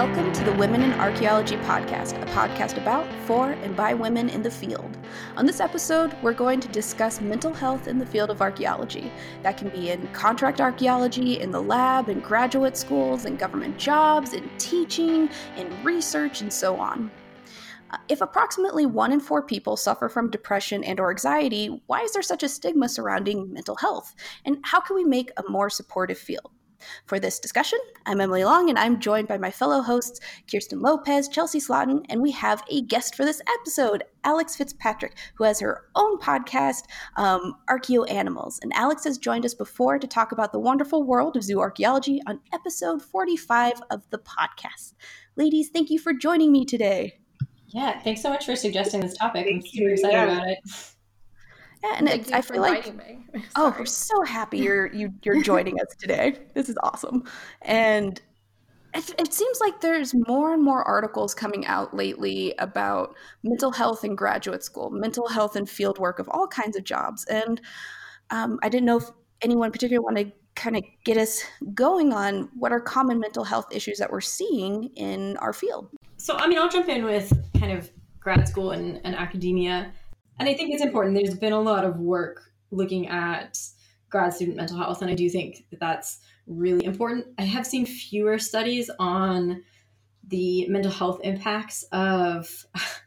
Welcome to the Women in Archaeology podcast, a podcast about, for, and by women in the field. On this episode, we're going to discuss mental health in the field of archaeology. That can be in contract archaeology, in the lab, in graduate schools, in government jobs, in teaching, in research, and so on. Uh, if approximately one in four people suffer from depression and or anxiety, why is there such a stigma surrounding mental health? And how can we make a more supportive field? For this discussion, I'm Emily Long, and I'm joined by my fellow hosts, Kirsten Lopez, Chelsea Slotin, and we have a guest for this episode, Alex Fitzpatrick, who has her own podcast, um, Archaeo Animals. And Alex has joined us before to talk about the wonderful world of zoo archaeology on episode 45 of the podcast. Ladies, thank you for joining me today. Yeah, thanks so much for suggesting this topic. Thank I'm super you. excited yeah. about it. Yeah, and it, I feel like oh, we're so happy you're you, you're joining us today. This is awesome, and it, it, seems like there's more and more articles coming out lately about mental health in graduate school, mental health and field work of all kinds of jobs, and um, I didn't know if anyone particularly want to kind of get us going on what are common mental health issues that we're seeing in our field. So, I mean, I'll jump in with kind of grad school and, and academia. And I think it's important. There's been a lot of work looking at grad student mental health, and I do think that that's really important. I have seen fewer studies on the mental health impacts of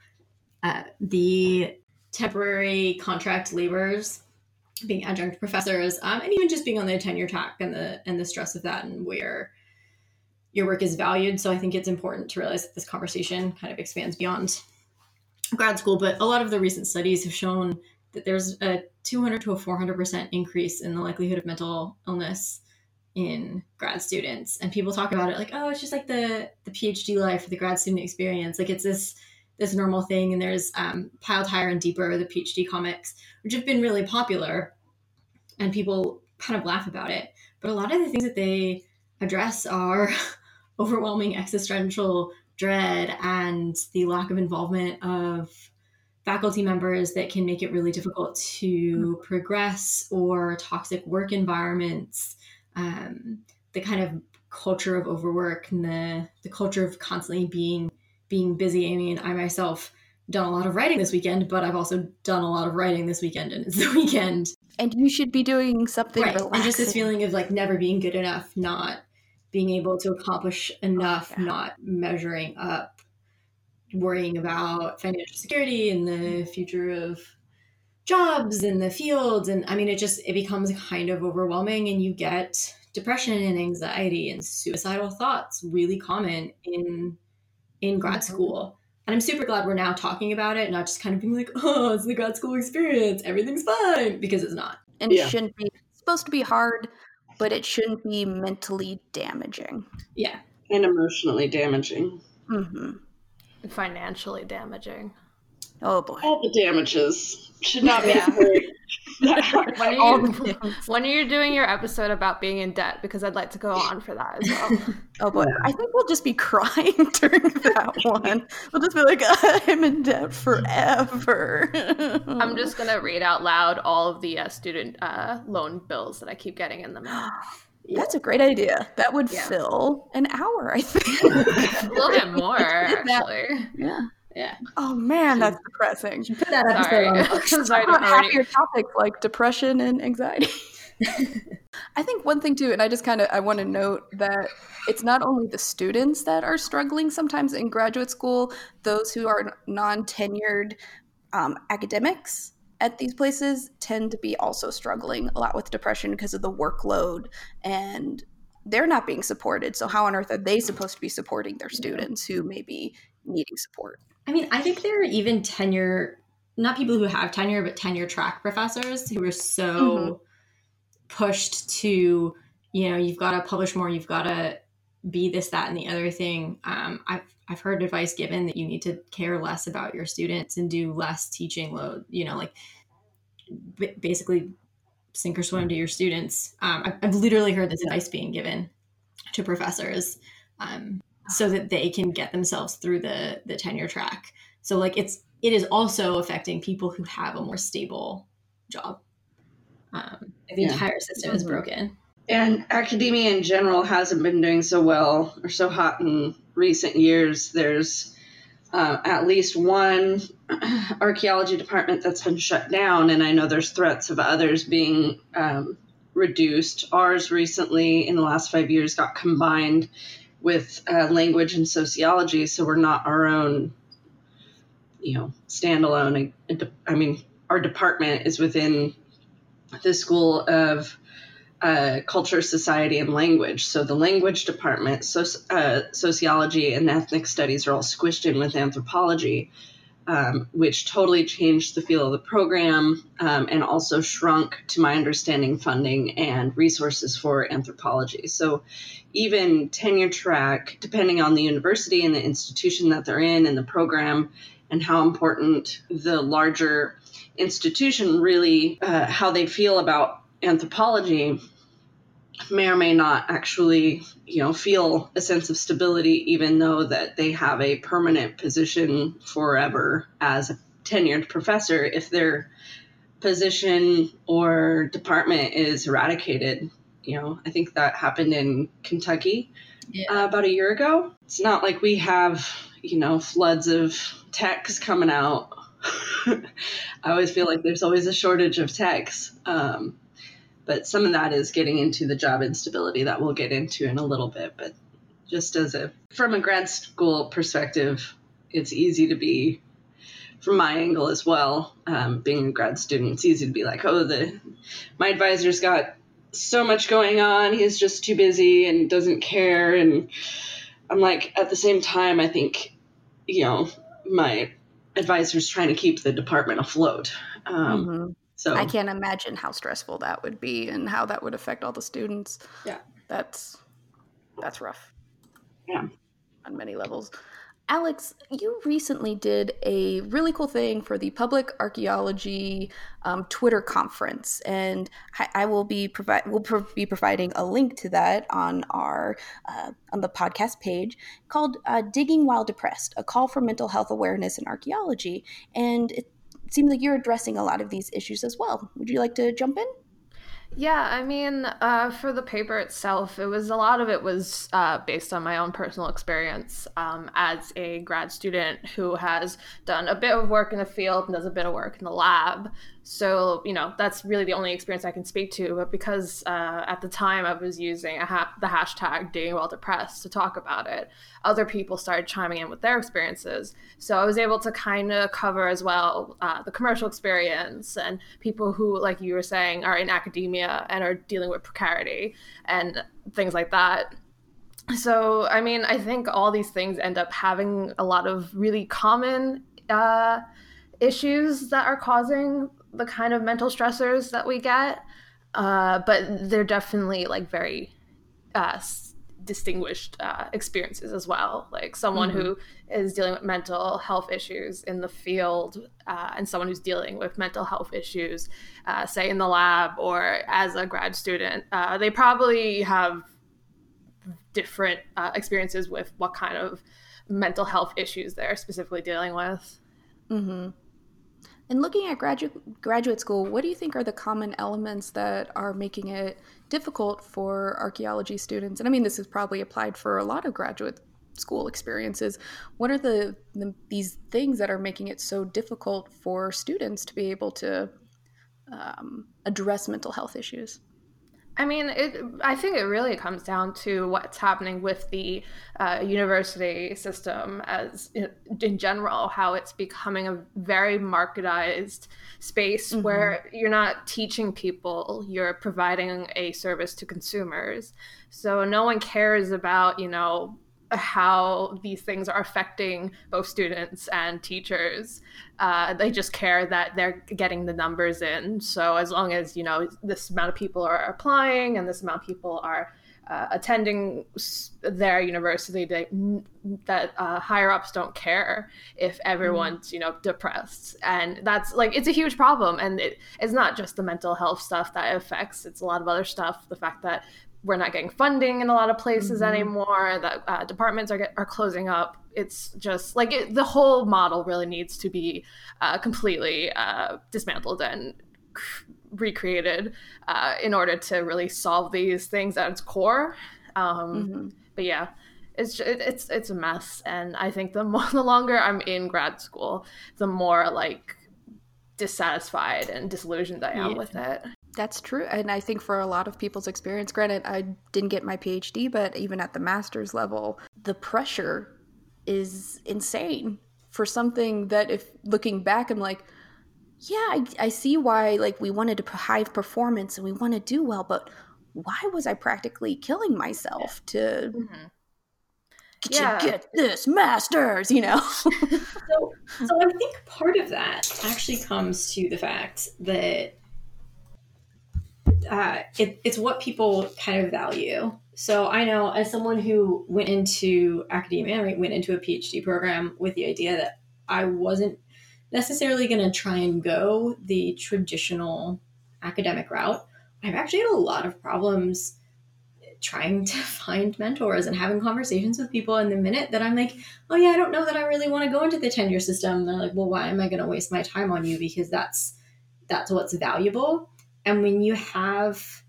uh, the temporary contract laborers being adjunct professors um, and even just being on the tenure track and the and the stress of that and where your work is valued so i think it's important to realize that this conversation kind of expands beyond grad school, but a lot of the recent studies have shown that there's a 200 to a 400% increase in the likelihood of mental illness in grad students. And people talk about it like, oh, it's just like the, the PhD life or the grad student experience. Like it's this, this normal thing. And there's um, Piled Higher and Deeper, the PhD comics, which have been really popular and people kind of laugh about it. But a lot of the things that they address are overwhelming existential dread and the lack of involvement of faculty members that can make it really difficult to progress or toxic work environments um, the kind of culture of overwork and the the culture of constantly being being busy. I mean i myself done a lot of writing this weekend but i've also done a lot of writing this weekend and it's the weekend. And you should be doing something right. And just this feeling of like never being good enough not being able to accomplish enough, yeah. not measuring up, worrying about financial security and the future of jobs and the fields. And I mean, it just, it becomes kind of overwhelming and you get depression and anxiety and suicidal thoughts really common in, in grad mm-hmm. school. And I'm super glad we're now talking about it, not just kind of being like, oh, it's the grad school experience. Everything's fine because it's not. And yeah. it shouldn't be it's supposed to be hard but it shouldn't be mentally damaging. Yeah. And emotionally damaging. Mm-hmm. And Financially damaging. Oh boy. All the damages should not be yeah. when, are you, when are you doing your episode about being in debt? Because I'd like to go on for that as well. oh boy, I think we'll just be crying during that one. We'll just be like, I'm in debt forever. I'm just gonna read out loud all of the uh, student uh, loan bills that I keep getting in the mail. That's a great idea. That would yeah. fill an hour, I think. a little bit more, actually. Yeah. Yeah. Oh man, that's depressing. Put that Sorry. episode Sorry, happier topics like depression and anxiety. I think one thing too, and I just kind of I want to note that it's not only the students that are struggling sometimes in graduate school; those who are non-tenured um, academics at these places tend to be also struggling a lot with depression because of the workload and they're not being supported. So how on earth are they supposed to be supporting their students who may be needing support? I mean, I think there are even tenure, not people who have tenure, but tenure track professors who are so mm-hmm. pushed to, you know, you've got to publish more, you've got to be this, that, and the other thing. Um, I've I've heard advice given that you need to care less about your students and do less teaching load. You know, like b- basically sink or swim to your students. Um, I've, I've, literally heard this advice being given to professors. Um, so that they can get themselves through the the tenure track. So like it's it is also affecting people who have a more stable job. Um, the yeah. entire system is mm-hmm. broken. And academia in general hasn't been doing so well or so hot in recent years. There's uh, at least one archaeology department that's been shut down, and I know there's threats of others being um, reduced. Ours recently, in the last five years, got combined with uh, language and sociology, so we're not our own, you know, standalone. I mean, our department is within the School of uh, Culture, Society, and Language. So the language department, so, uh, sociology, and ethnic studies are all squished in with anthropology, um, which totally changed the feel of the program um, and also shrunk, to my understanding, funding and resources for anthropology. So even tenure track, depending on the university and the institution that they're in and the program, and how important the larger institution really, uh, how they feel about anthropology may or may not actually you know feel a sense of stability even though that they have a permanent position forever as a tenured professor if their position or department is eradicated. You know i think that happened in kentucky yeah. uh, about a year ago. It's not like we have you know floods of techs coming out. I always feel like there's always a shortage of techs. Um, but some of that is getting into the job instability that we'll get into in a little bit but just as a from a grad school perspective it's easy to be from my angle as well um, being a grad student it's easy to be like oh the my advisor's got so much going on he's just too busy and doesn't care and i'm like at the same time i think you know my advisor's trying to keep the department afloat um, mm-hmm. So I can't imagine how stressful that would be and how that would affect all the students. Yeah. That's that's rough. Yeah. On many levels. Alex, you recently did a really cool thing for the Public Archaeology um, Twitter conference, and I, I will be provide will pro- be providing a link to that on our uh, on the podcast page called uh, "Digging While Depressed: A Call for Mental Health Awareness in Archaeology," and it, seems like you're addressing a lot of these issues as well. Would you like to jump in? Yeah, I mean, uh, for the paper itself, it was a lot of it was uh, based on my own personal experience um, as a grad student who has done a bit of work in the field and does a bit of work in the lab. So, you know, that's really the only experience I can speak to. But because uh, at the time I was using ha- the hashtag digging while depressed to talk about it, other people started chiming in with their experiences. So I was able to kind of cover as well uh, the commercial experience and people who, like you were saying, are in academia and are dealing with precarity and things like that. So, I mean, I think all these things end up having a lot of really common uh, issues that are causing the kind of mental stressors that we get, uh, but they're definitely like very uh, distinguished uh, experiences as well. Like someone mm-hmm. who is dealing with mental health issues in the field, uh, and someone who's dealing with mental health issues, uh, say in the lab or as a grad student, uh, they probably have different uh, experiences with what kind of mental health issues they're specifically dealing with. Mm-hmm. And looking at graduate graduate school, what do you think are the common elements that are making it difficult for archaeology students? And I mean, this is probably applied for a lot of graduate school experiences. What are the, the these things that are making it so difficult for students to be able to um, address mental health issues? I mean, it, I think it really comes down to what's happening with the uh, university system as in, in, general, how it's becoming a very marketized space mm-hmm. where you're not teaching people, you're providing a service to consumers. So no one cares about, you know, how these things are affecting both students and teachers. Uh, they just care that they're getting the numbers in. So as long as you know this amount of people are applying and this amount of people are uh, attending their university, they, that uh, higher ups don't care if everyone's you know depressed, and that's like it's a huge problem. And it, it's not just the mental health stuff that affects; it's a lot of other stuff. The fact that we're not getting funding in a lot of places mm-hmm. anymore that uh, departments are get, are closing up it's just like it, the whole model really needs to be uh, completely uh, dismantled and recreated uh, in order to really solve these things at its core. Um, mm-hmm. But yeah, it's it's it's a mess, and I think the more the longer I'm in grad school, the more like dissatisfied and disillusioned I am yeah. with it. That's true. And I think for a lot of people's experience, granted, I didn't get my PhD, but even at the master's level, the pressure is insane for something that, if looking back, I'm like, yeah, I, I see why, like, we wanted to high performance and we want to do well, but why was I practically killing myself to mm-hmm. get, yeah. get this master's, you know? so, so I think part of that actually comes to the fact that uh, it, it's what people kind of value. So I know as someone who went into academia, went into a PhD program with the idea that I wasn't necessarily going to try and go the traditional academic route. I've actually had a lot of problems trying to find mentors and having conversations with people. And the minute that I'm like, oh yeah, I don't know that I really want to go into the tenure system, they're like, well, why am I going to waste my time on you? Because that's that's what's valuable. And when you have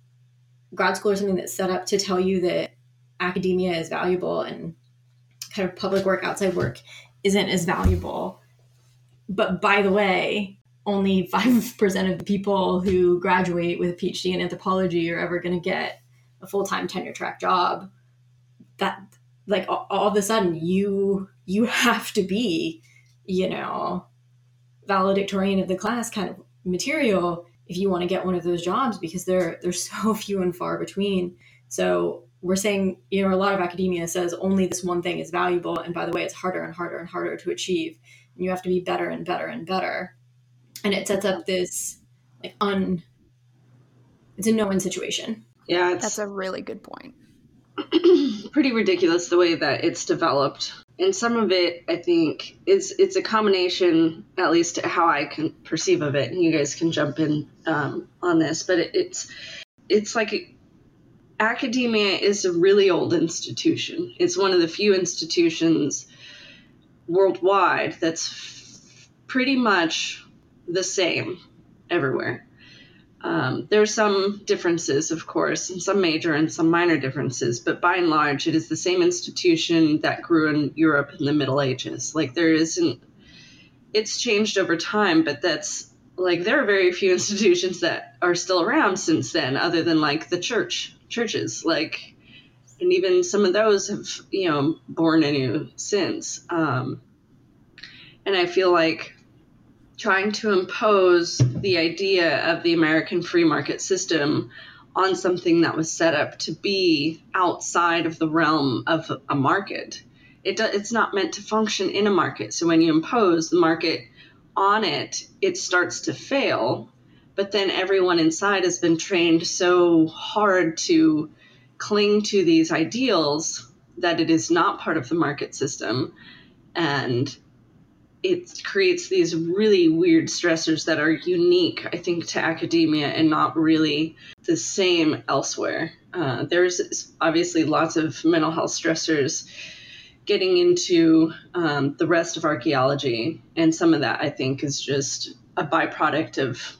grad school or something that's set up to tell you that academia is valuable and kind of public work, outside work isn't as valuable. But by the way, only 5% of the people who graduate with a PhD in anthropology are ever going to get a full-time tenure track job. That like all, all of a sudden you you have to be, you know, valedictorian of the class kind of material if you want to get one of those jobs because they're they're so few and far between. So we're saying, you know, a lot of academia says only this one thing is valuable, and by the way, it's harder and harder and harder to achieve. And you have to be better and better and better, and it sets up this like un. It's a no-win situation. Yeah, that's a really good point. pretty ridiculous the way that it's developed and some of it i think is it's a combination at least how i can perceive of it and you guys can jump in um, on this but it, it's it's like academia is a really old institution. It's one of the few institutions worldwide that's f- pretty much the same everywhere um, there are some differences, of course, and some major and some minor differences, but by and large, it is the same institution that grew in Europe in the Middle Ages. Like, there isn't, it's changed over time, but that's like, there are very few institutions that are still around since then, other than like the church, churches. Like, and even some of those have, you know, born anew since. Um, and I feel like trying to impose the idea of the American free market system on something that was set up to be outside of the realm of a market. It do, it's not meant to function in a market. So when you impose the market on it, it starts to fail. But then everyone inside has been trained so hard to cling to these ideals that it is not part of the market system. And it creates these really weird stressors that are unique, I think, to academia and not really the same elsewhere. Uh, there's obviously lots of mental health stressors getting into um, the rest of archaeology, and some of that I think is just a byproduct of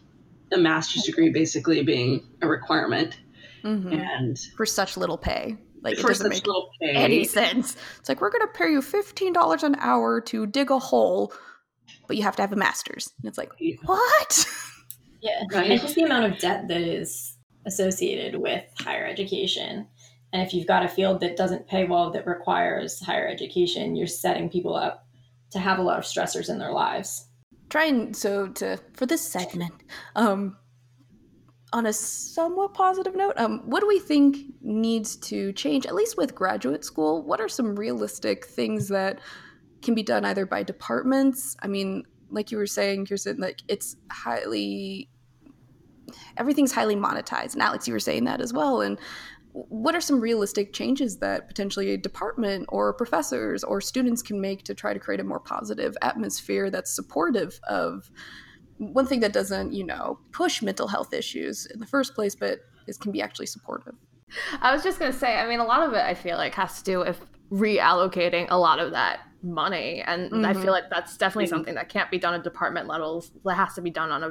a master's degree basically being a requirement. Mm-hmm. And for such little pay. Like it doesn't make any sense. It's like we're gonna pay you fifteen dollars an hour to dig a hole, but you have to have a master's. And it's like what? Yeah, right. and just the amount of debt that is associated with higher education. And if you've got a field that doesn't pay well that requires higher education, you're setting people up to have a lot of stressors in their lives. Trying so to for this segment, um, on a somewhat positive note, um, what do we think needs to change, at least with graduate school? What are some realistic things that can be done either by departments? I mean, like you were saying, Kirsten, like it's highly, everything's highly monetized. And Alex, you were saying that as well. And what are some realistic changes that potentially a department or professors or students can make to try to create a more positive atmosphere that's supportive of one thing that doesn't, you know, push mental health issues in the first place, but is can be actually supportive. I was just gonna say, I mean, a lot of it I feel like has to do with reallocating a lot of that money and mm-hmm. i feel like that's definitely mm-hmm. something that can't be done at department levels that has to be done on a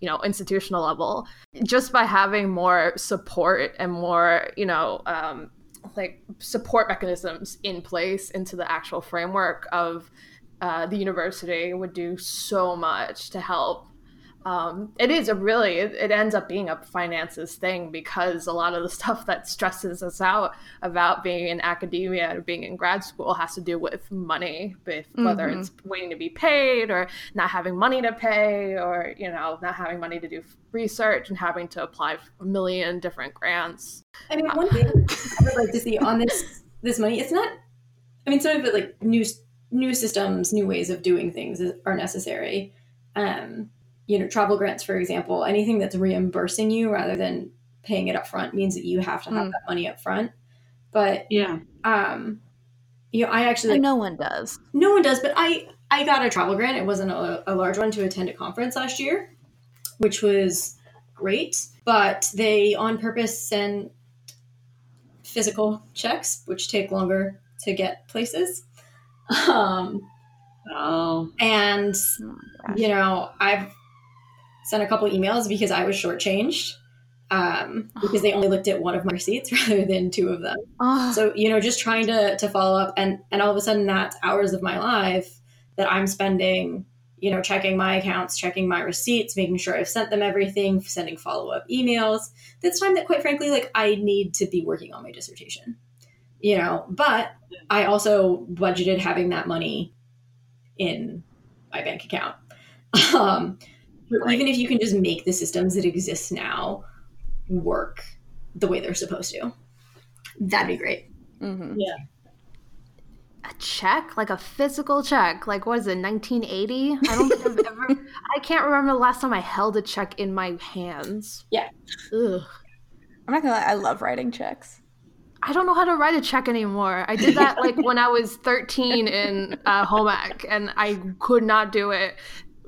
you know institutional level just by having more support and more you know um, like support mechanisms in place into the actual framework of uh, the university would do so much to help um, it is a really it, it, ends up being a finances thing because a lot of the stuff that stresses us out about being in academia and being in grad school has to do with money with whether mm-hmm. it's waiting to be paid or not having money to pay or you know not having money to do research and having to apply for a million different grants i mean one thing i would like to see on this this money it's not i mean some of it like new new systems new ways of doing things are necessary um you know, travel grants, for example, anything that's reimbursing you rather than paying it up front means that you have to have mm. that money up front. But yeah, um, you know, I actually like, no one does. No one does, but I I got a travel grant. It wasn't a, a large one to attend a conference last year, which was great. But they on purpose send physical checks, which take longer to get places. Um, oh, and oh you know, I've sent a couple emails because I was shortchanged um, because they only looked at one of my receipts rather than two of them. Oh. So you know, just trying to to follow up, and and all of a sudden, that's hours of my life that I'm spending. You know, checking my accounts, checking my receipts, making sure I've sent them everything, sending follow up emails. That's time that, quite frankly, like I need to be working on my dissertation. You know, but I also budgeted having that money in my bank account. Um, right. even if you can just make the systems that exist now work the way they're supposed to, that'd be great. Mm-hmm. Yeah. A check, like a physical check, like what is it, 1980? I don't think I've ever. I can't remember the last time I held a check in my hands. Yeah. Ugh. I'm not gonna lie, I love writing checks. I don't know how to write a check anymore. I did that like when I was 13 in uh, home ec, and I could not do it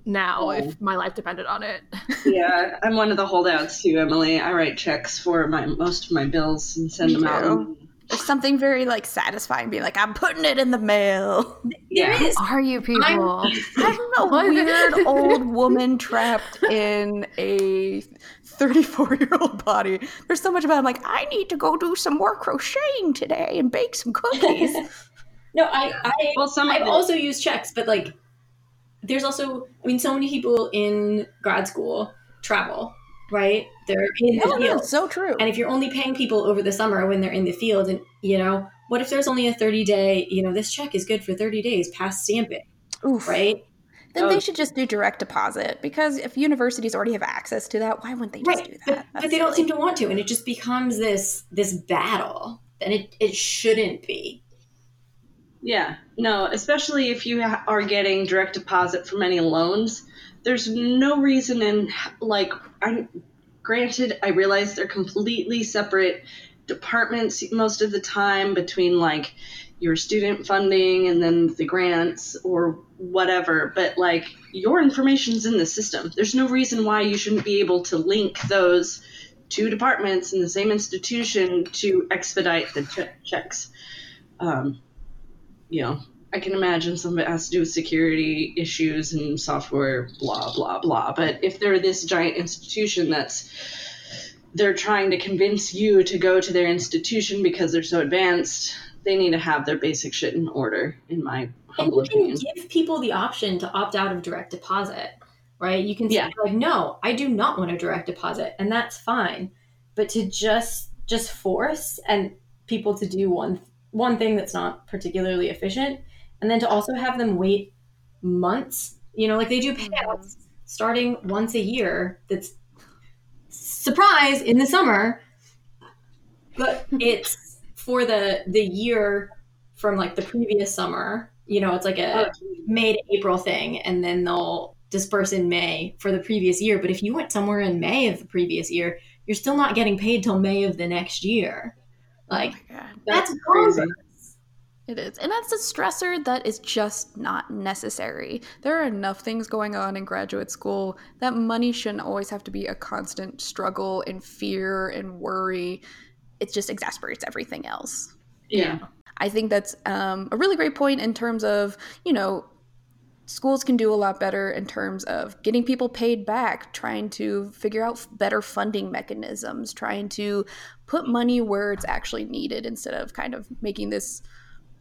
now oh. if my life depended on it. yeah, I'm one of the holdouts too, Emily. I write checks for my most of my bills and send Me them too. out. There's something very like satisfying being like, I'm putting it in the mail. Yeah. Who are you people? I'm, I'm a weird old woman trapped in a 34 year old body. There's so much about it. I'm like, I need to go do some more crocheting today and bake some cookies. no, I, I well, some I've also used checks, but like there's also, I mean, so many people in grad school travel, right? They're in the oh, field. so true. And if you're only paying people over the summer when they're in the field, and you know, what if there's only a 30 day, you know, this check is good for 30 days past stamping, Oof. right? Then oh. they should just do direct deposit because if universities already have access to that, why wouldn't they just right. do that? But, but, they don't seem to want to, and it just becomes this this battle, and it it shouldn't be. Yeah, no, especially if you ha- are getting direct deposit from any loans. There's no reason in like I'm granted I realize they're completely separate departments most of the time between like your student funding and then the grants or whatever, but like your information's in the system. There's no reason why you shouldn't be able to link those two departments in the same institution to expedite the che- checks. Um, you know, I can imagine some of it has to do with security issues and software, blah, blah, blah. But if they're this giant institution that's they're trying to convince you to go to their institution because they're so advanced, they need to have their basic shit in order, in my humble and you opinion. Can give people the option to opt out of direct deposit, right? You can say yeah. like, no, I do not want a direct deposit, and that's fine. But to just just force and people to do one one thing that's not particularly efficient and then to also have them wait months you know like they do payouts mm-hmm. starting once a year that's surprise in the summer but it's for the the year from like the previous summer you know it's like a oh, may to april thing and then they'll disperse in may for the previous year but if you went somewhere in may of the previous year you're still not getting paid till may of the next year like oh that's, that's crazy. It is. And that's a stressor that is just not necessary. There are enough things going on in graduate school that money shouldn't always have to be a constant struggle and fear and worry. It just exasperates everything else. Yeah. I think that's um, a really great point in terms of, you know, schools can do a lot better in terms of getting people paid back, trying to figure out better funding mechanisms, trying to put money where it's actually needed instead of kind of making this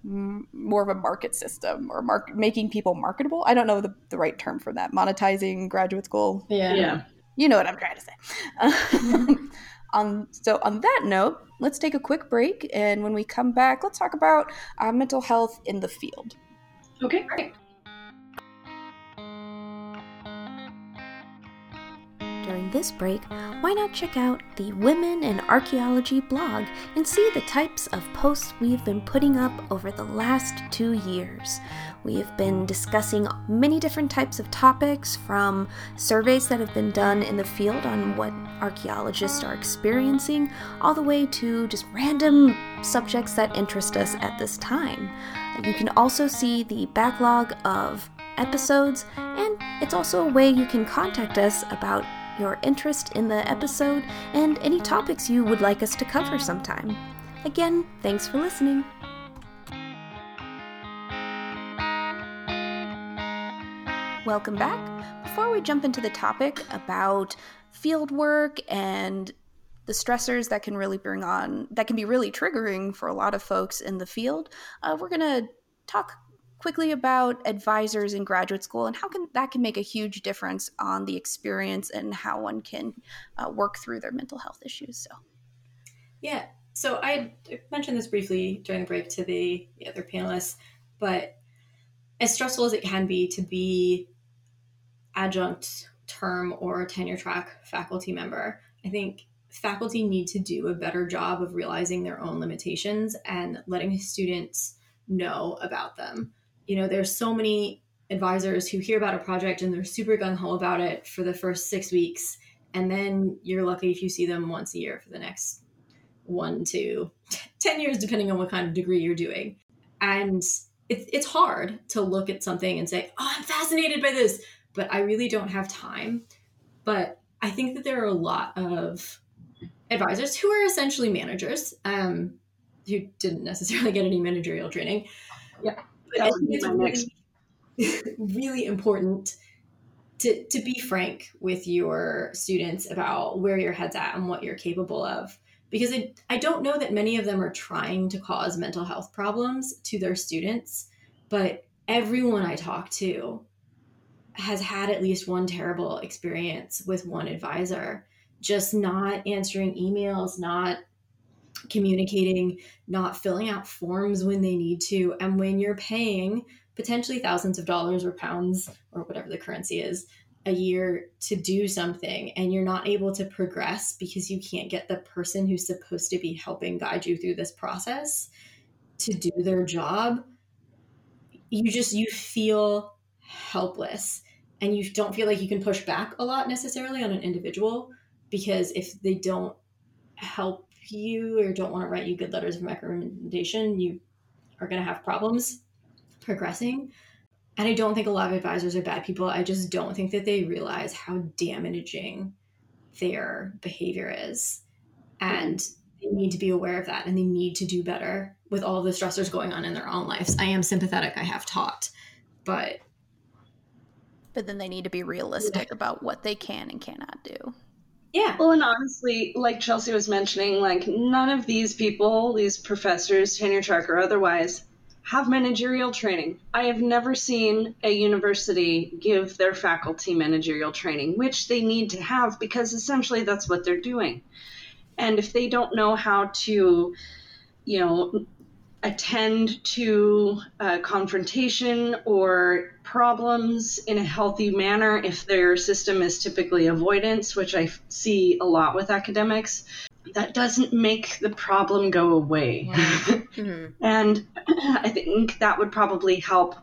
more of a market system or mark, making people marketable. I don't know the, the right term for that. Monetizing graduate school. Yeah. Yeah. You know what I'm trying to say. um, so, on that note, let's take a quick break. And when we come back, let's talk about uh, mental health in the field. Okay, great. During this break, why not check out the Women in Archaeology blog and see the types of posts we've been putting up over the last two years? We have been discussing many different types of topics from surveys that have been done in the field on what archaeologists are experiencing, all the way to just random subjects that interest us at this time. You can also see the backlog of episodes, and it's also a way you can contact us about your interest in the episode, and any topics you would like us to cover sometime. Again, thanks for listening. Welcome back. Before we jump into the topic about field work and the stressors that can really bring on, that can be really triggering for a lot of folks in the field, uh, we're going to talk quickly about advisors in graduate school and how can that can make a huge difference on the experience and how one can uh, work through their mental health issues so. Yeah so i mentioned this briefly during the break to the, the other panelists but as stressful as it can be to be adjunct term or tenure track faculty member i think faculty need to do a better job of realizing their own limitations and letting students know about them you know, there's so many advisors who hear about a project and they're super gung ho about it for the first six weeks. And then you're lucky if you see them once a year for the next one to 10 years, depending on what kind of degree you're doing. And it's, it's hard to look at something and say, oh, I'm fascinated by this, but I really don't have time. But I think that there are a lot of advisors who are essentially managers um, who didn't necessarily get any managerial training. Yeah but I think it's really, really important to, to be frank with your students about where your head's at and what you're capable of. Because I, I don't know that many of them are trying to cause mental health problems to their students, but everyone I talk to has had at least one terrible experience with one advisor, just not answering emails, not communicating, not filling out forms when they need to. And when you're paying potentially thousands of dollars or pounds or whatever the currency is a year to do something and you're not able to progress because you can't get the person who's supposed to be helping guide you through this process to do their job you just you feel helpless and you don't feel like you can push back a lot necessarily on an individual because if they don't help you or don't want to write you good letters of recommendation, you are going to have problems progressing. And I don't think a lot of advisors are bad people. I just don't think that they realize how damaging their behavior is. And they need to be aware of that and they need to do better with all the stressors going on in their own lives. I am sympathetic, I have taught, but. But then they need to be realistic yeah. about what they can and cannot do. Yeah. Well, and honestly, like Chelsea was mentioning, like none of these people, these professors, tenure track or otherwise, have managerial training. I have never seen a university give their faculty managerial training, which they need to have because essentially that's what they're doing. And if they don't know how to, you know, attend to a confrontation or problems in a healthy manner if their system is typically avoidance, which I see a lot with academics. That doesn't make the problem go away. Mm-hmm. and I think that would probably help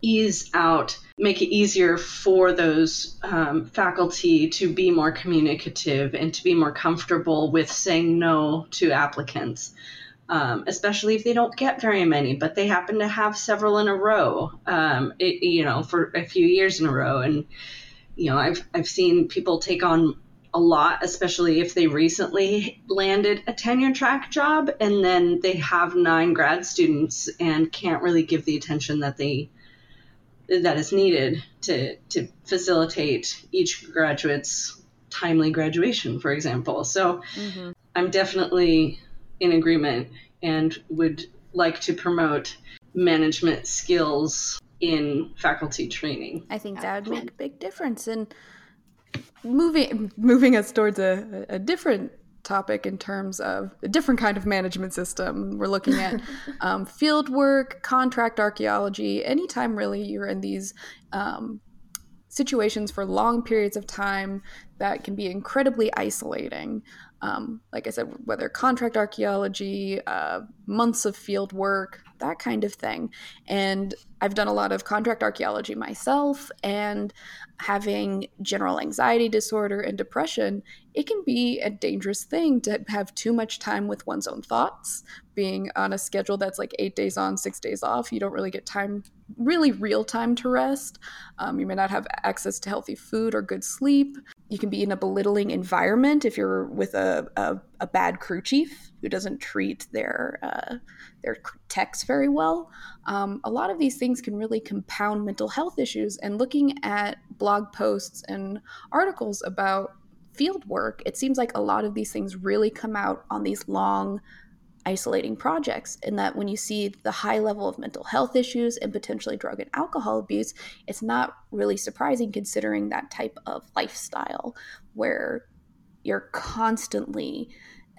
ease out, make it easier for those um, faculty to be more communicative and to be more comfortable with saying no to applicants um, especially if they don't get very many, but they happen to have several in a row, um, it, you know, for a few years in a row. And, you know, I've, I've seen people take on a lot, especially if they recently landed a tenure track job and then they have nine grad students and can't really give the attention that they that is needed to to facilitate each graduate's timely graduation, for example. So mm-hmm. I'm definitely in agreement and would like to promote management skills in faculty training. I think that would make a big difference in moving moving us towards a, a different topic in terms of a different kind of management system. We're looking at um, field work, contract archaeology. Anytime really you're in these um, situations for long periods of time that can be incredibly isolating. Um, like I said, whether contract archaeology, uh, months of field work, that kind of thing. And I've done a lot of contract archaeology myself, and having general anxiety disorder and depression, it can be a dangerous thing to have too much time with one's own thoughts. Being on a schedule that's like eight days on, six days off, you don't really get time, really real time to rest. Um, you may not have access to healthy food or good sleep you can be in a belittling environment if you're with a, a, a bad crew chief who doesn't treat their uh, their techs very well. Um, a lot of these things can really compound mental health issues. And looking at blog posts and articles about field work, it seems like a lot of these things really come out on these long isolating projects and that when you see the high level of mental health issues and potentially drug and alcohol abuse it's not really surprising considering that type of lifestyle where you're constantly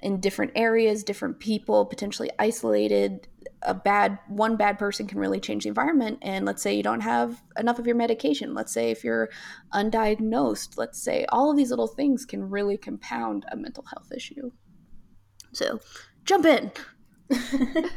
in different areas different people potentially isolated. A bad one bad person can really change the environment. And let's say you don't have enough of your medication. Let's say if you're undiagnosed let's say all of these little things can really compound a mental health issue. So jump in.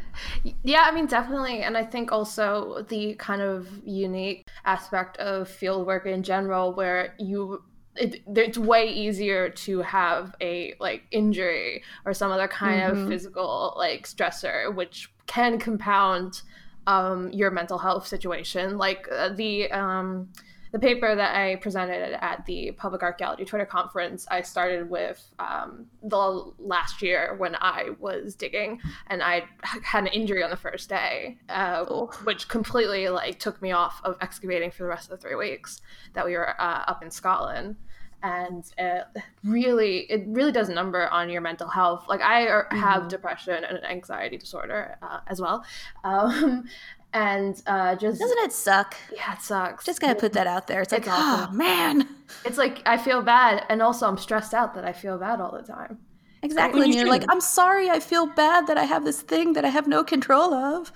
yeah, I mean, definitely. And I think also the kind of unique aspect of field work in general, where you it, it's way easier to have a like injury or some other kind mm-hmm. of physical like stressor which can compound um, your mental health situation like uh, the um, the paper that I presented at the Public Archaeology Twitter conference, I started with um, the last year when I was digging, and I had an injury on the first day, uh, which completely like took me off of excavating for the rest of the three weeks that we were uh, up in Scotland. And it really it really does a number on your mental health. Like i have mm-hmm. depression and an anxiety disorder uh, as well. Um, and uh, just doesn't it suck? Yeah, it sucks. Just gonna put that out there. It's, it's like, awful. oh man, it's like I feel bad, and also I'm stressed out that I feel bad all the time. Exactly, and you're like, I'm sorry, I feel bad that I have this thing that I have no control of.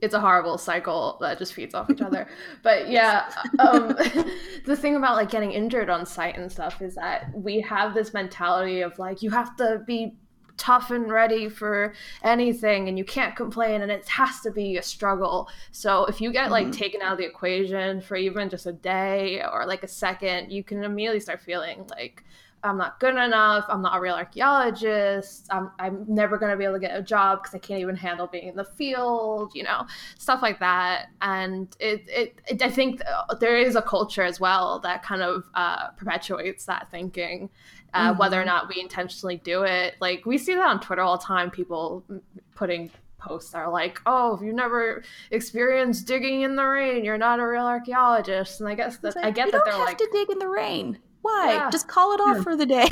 It's a horrible cycle that just feeds off each other. but yeah, um, the thing about like getting injured on site and stuff is that we have this mentality of like you have to be tough and ready for anything and you can't complain and it has to be a struggle so if you get like mm-hmm. taken out of the equation for even just a day or like a second you can immediately start feeling like I'm not good enough. I'm not a real archaeologist. I'm, I'm never going to be able to get a job because I can't even handle being in the field, you know, stuff like that. And it, it, it I think there is a culture as well that kind of uh, perpetuates that thinking uh, mm-hmm. whether or not we intentionally do it. Like we see that on Twitter all the time. People putting posts that are like, "Oh, if you never experienced digging in the rain, you're not a real archaeologist." And I guess that like, I get that they're like, "You don't have to dig in the rain." Why? Yeah. Just call it off yeah. for the day.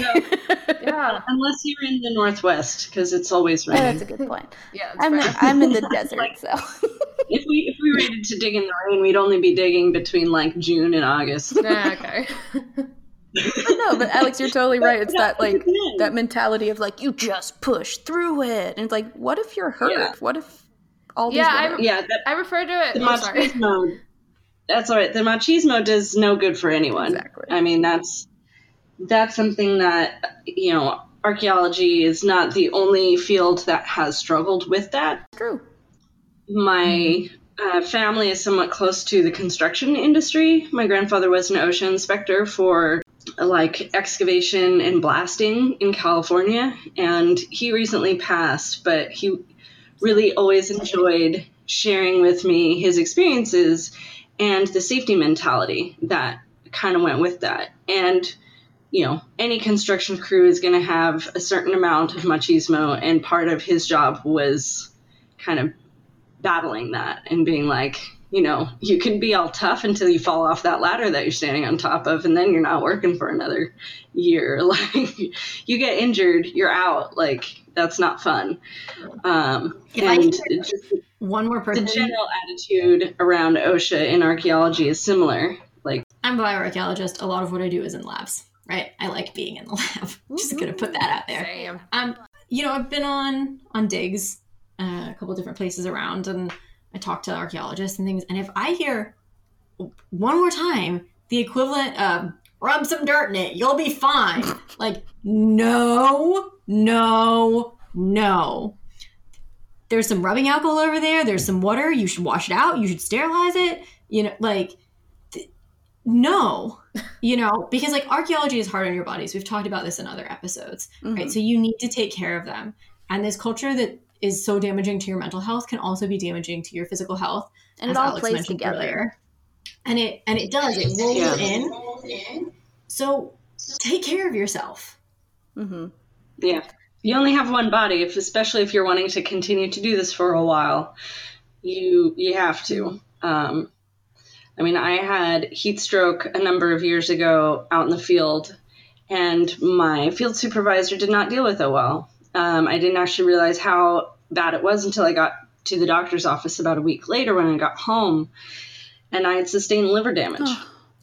yeah. Unless you're in the northwest, because it's always raining. Oh, that's a good point. yeah, I'm in, I'm in the desert, like, so. if we if we waited to dig in the rain, we'd only be digging between like June and August. Yeah, okay no, but Alex, you're totally right. It's that like that mentality of like you just push through it, and it's like, what if you're hurt? Yeah. What if all these? Yeah, I, yeah. That, I refer to it. The oh, machismo. That's all right. The machismo does no good for anyone. Exactly. I mean, that's that's something that you know. Archaeology is not the only field that has struggled with that. True. My uh, family is somewhat close to the construction industry. My grandfather was an OSHA inspector for like excavation and blasting in California, and he recently passed, but he really always enjoyed sharing with me his experiences and the safety mentality that kind of went with that. And you know, any construction crew is going to have a certain amount of machismo, and part of his job was kind of battling that and being like, you know, you can be all tough until you fall off that ladder that you're standing on top of, and then you're not working for another year. Like, you get injured, you're out. Like, that's not fun. Um, and just One more person. the general attitude around OSHA in archaeology is similar. Like, I'm a bioarchaeologist. A lot of what I do is in labs, right? I like being in the lab. Just gonna put that out there. Same. Um, you know, I've been on on digs, uh, a couple different places around, and I talk to archaeologists and things. And if I hear one more time the equivalent of "rub some dirt in it, you'll be fine," like no, no, no. There's some rubbing alcohol over there. There's some water. You should wash it out. You should sterilize it. You know, like th- no, you know, because like archaeology is hard on your bodies. We've talked about this in other episodes Mhm. right? So you need to take care of them. And this culture that is so damaging to your mental health can also be damaging to your physical health. and as it all Alex plays mentioned together. earlier. And it and it does. It rolls Yeah. in. So take care of yourself. Mm-hmm. yeah, you only have one body. If especially if you're wanting to continue to do this for a while, you you have to. Um, I mean, I had heat stroke a number of years ago out in the field, and my field supervisor did not deal with it well. Um, I didn't actually realize how bad it was until I got to the doctor's office about a week later when I got home, and I had sustained liver damage.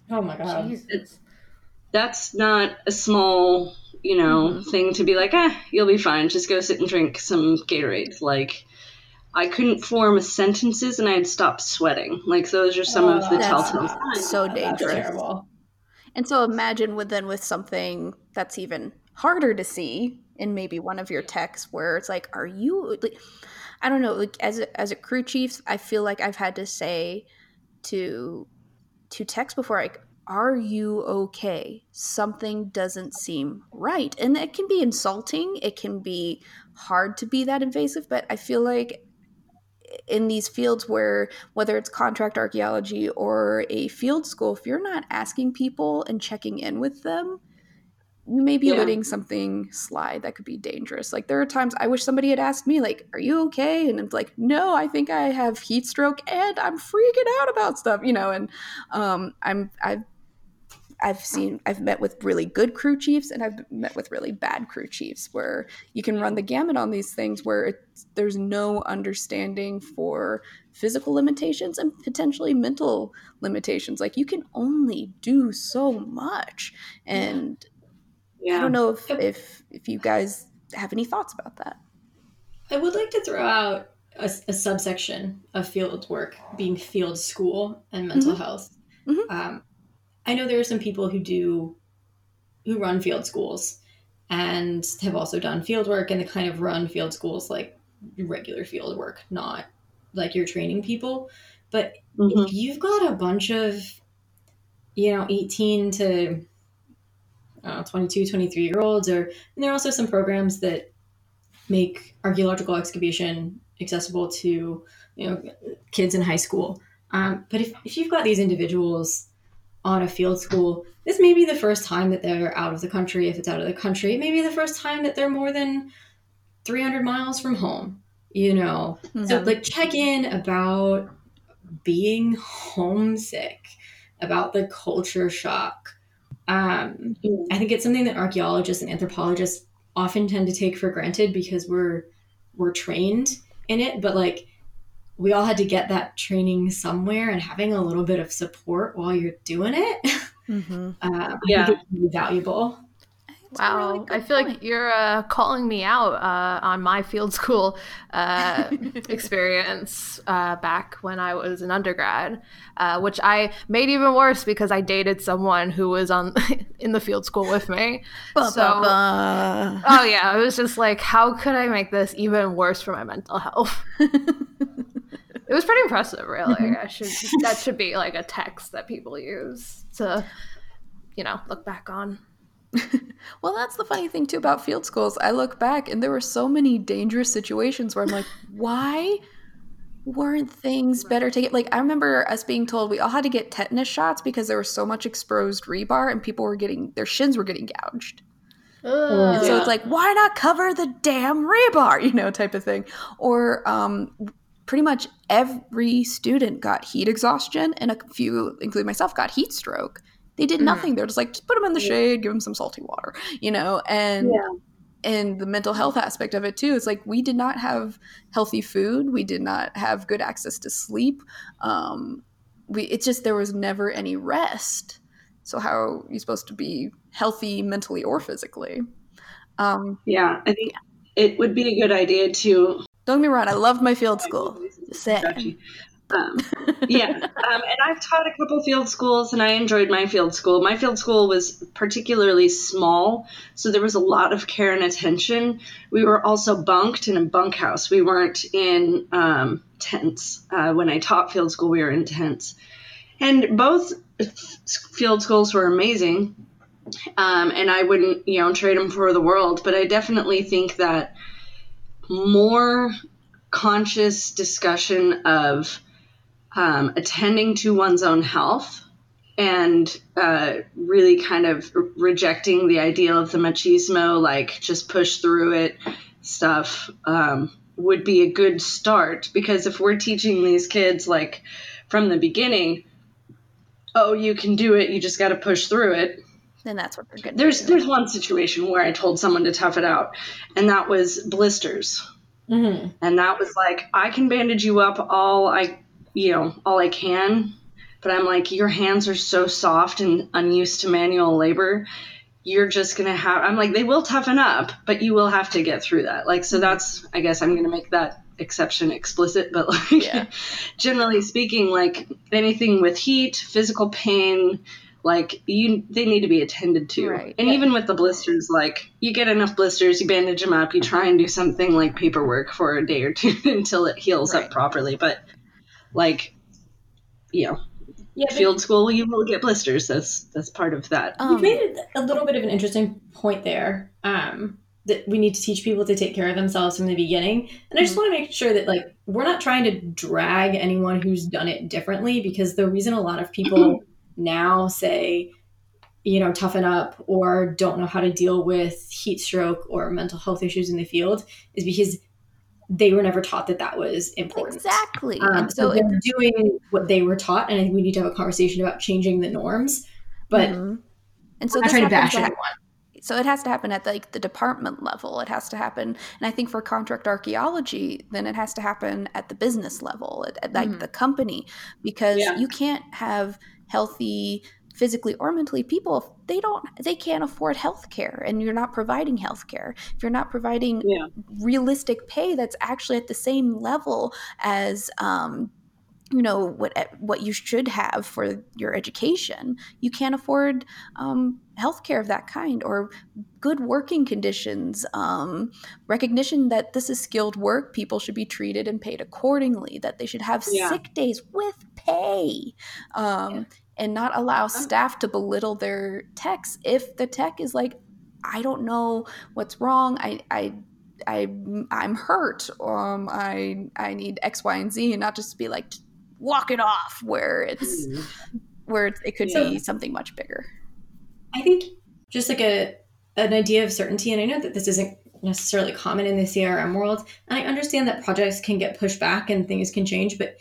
Oh my god. Jesus. That's not a small, you know, thing to be like, eh, you'll be fine. Just go sit and drink some Gatorade. Like, I couldn't form sentences and I had stopped sweating. Like, those are some of the That's telltale signs. so That's dangerous. terrible. And so imagine with then with something that's even harder to see in maybe one of your texts where it's like, are you like, I don't know, like as a, as a crew chief, I feel like I've had to say to to text before like are you okay? Something doesn't seem right. And it can be insulting. It can be hard to be that invasive, but I feel like in these fields where whether it's contract archaeology or a field school if you're not asking people and checking in with them you may be Yeah. letting something slide that could be dangerous. Like there are times i wish somebody had asked me like are you okay? And it's like no i think i have heat stroke and i'm freaking out about stuff you know and um i'm i've I've seen I've met with really good crew chiefs and I've met with really bad crew chiefs where you can run the gamut on these things where it's, there's no understanding for physical limitations and potentially mental limitations. Like you can only do so much and I Yeah. don't know if if if you guys have any thoughts about that. I would like to throw out a, a subsection of field work being field school and mental health. Mhm. Um, I know there are some people who do who run field schools and have also done field work and they kind of run field schools like regular field work, not like you're training people. But Mhm. if you've got a bunch of you know 18 to Know, 22 23 year olds or and there are also some programs that make archaeological excavation accessible to you know kids in high school. Um, but if, if you've got these individuals on a field school this may be the first time that they're out of the country. If it's out of the country it may be the first time that they're more than 300 miles from home you know? So like check in about being homesick about the culture shock um, i think it's something that archaeologists and anthropologists often tend to take for granted because we're we're trained in it but like we all had to get that training somewhere and having a little bit of support while you're doing it Mm-hmm. uh, Yeah. I it's really Wow, I feel like you're uh, calling me out uh, on my field school uh, experience uh, back when I was an undergrad, uh, which I made even worse because I dated someone who was on in the field school with me. So- Oh yeah, it was just like, how could I make this even worse for my mental health? it was pretty impressive, really. I should that should be like a text that people use to, you know, look back on. Well, that's the funny thing too about field schools. I look back and there were so many dangerous situations where I'm like, why weren't things better taken? Like I remember us being told we all had to get tetanus shots because there was so much exposed rebar and people were getting their shins were getting gouged. And so Yeah. it's like, why not cover the damn rebar, you know, type of thing. Or um, pretty much every student got heat exhaustion, and a few, including myself, got heat stroke. They did Mhm. nothing. They're just like, just put them in the shade, give them some salty water, you know, and and the mental health aspect of it too is like we did not have healthy food we did not have good access to sleep um we it's just there was never any rest so how are you supposed to be healthy mentally or physically um Yeah, I think it would be a good idea to. don't get me wrong i loved my field school Just saying. Touchy. Um, yeah, um, and I've taught a couple field schools, and I enjoyed my field school. My field school was particularly small, so there was a lot of care and attention. We were also bunked in a bunkhouse. We weren't in um, tents. Uh, when I taught field school, we were in tents, and both field schools were amazing. Um, and I wouldn't, you know, trade them for the world. But I definitely think that more conscious discussion of um, attending to one's own health and uh, really kind of rejecting the ideal of the machismo, like just push through it stuff, um, would be a good start. Because if we're teaching these kids, like from the beginning, oh, you can do it, you just got to push through it, then that's what they're good there's there's one situation where I told someone to tough it out, and that was blisters. Mhm. And that was like, I can bandage you up all I, you know, all I can, but I'm like, your hands are so soft and unused to manual labor. You're just gonna have. I'm like, they will toughen up, but you will have to get through that. Like, so mm-hmm. that's. I guess I'm gonna make that exception explicit, but like, Yeah. generally speaking, like anything with heat, physical pain, like you, they need to be attended to. Right. And even with the blisters, like you get enough blisters, you bandage them up, you try and do something like paperwork for a day or two until it heals Right. up properly. But like, you know, Yeah, field school, you will get blisters. That's that's part of that. um, You've made a little bit of an interesting point there. Um, that we need to teach people to take care of themselves from the beginning, and I just want to make sure that like we're not trying to drag anyone who's done it differently because the reason a lot of people now say, you know, toughen up or don't know how to deal with heat stroke or mental health issues in the field is because they were never taught that that was important. exactly Um, so so they're doing what they were taught, and I think we need to have a conversation about changing the norms. But Mhm. and so I'm not trying to bash at- anyone. so it has to happen at like the department level it has to happen and i think for contract archaeology then it has to happen at the business level at, at like Mhm. the company because Yeah. you can't have healthy physically or mentally people they don't they can't afford health care and you're not providing health care if you're not providing Yeah. realistic pay that's actually at the same level as um you know what what you should have for your education you can't afford um, healthcare of that kind or good working conditions um, recognition that this is skilled work people should be treated and paid accordingly that they should have Yeah. sick days with pay um, and not allow staff to belittle their techs if the tech is like i don't know what's wrong i i I I'm hurt. Um, I I need X, Y, and Z, and not just be like walk it off where it's where it could Yeah. be something much bigger. I think just like a an idea of certainty, and I know that this isn't necessarily common in the CRM world, and I understand that projects can get pushed back and things can change, but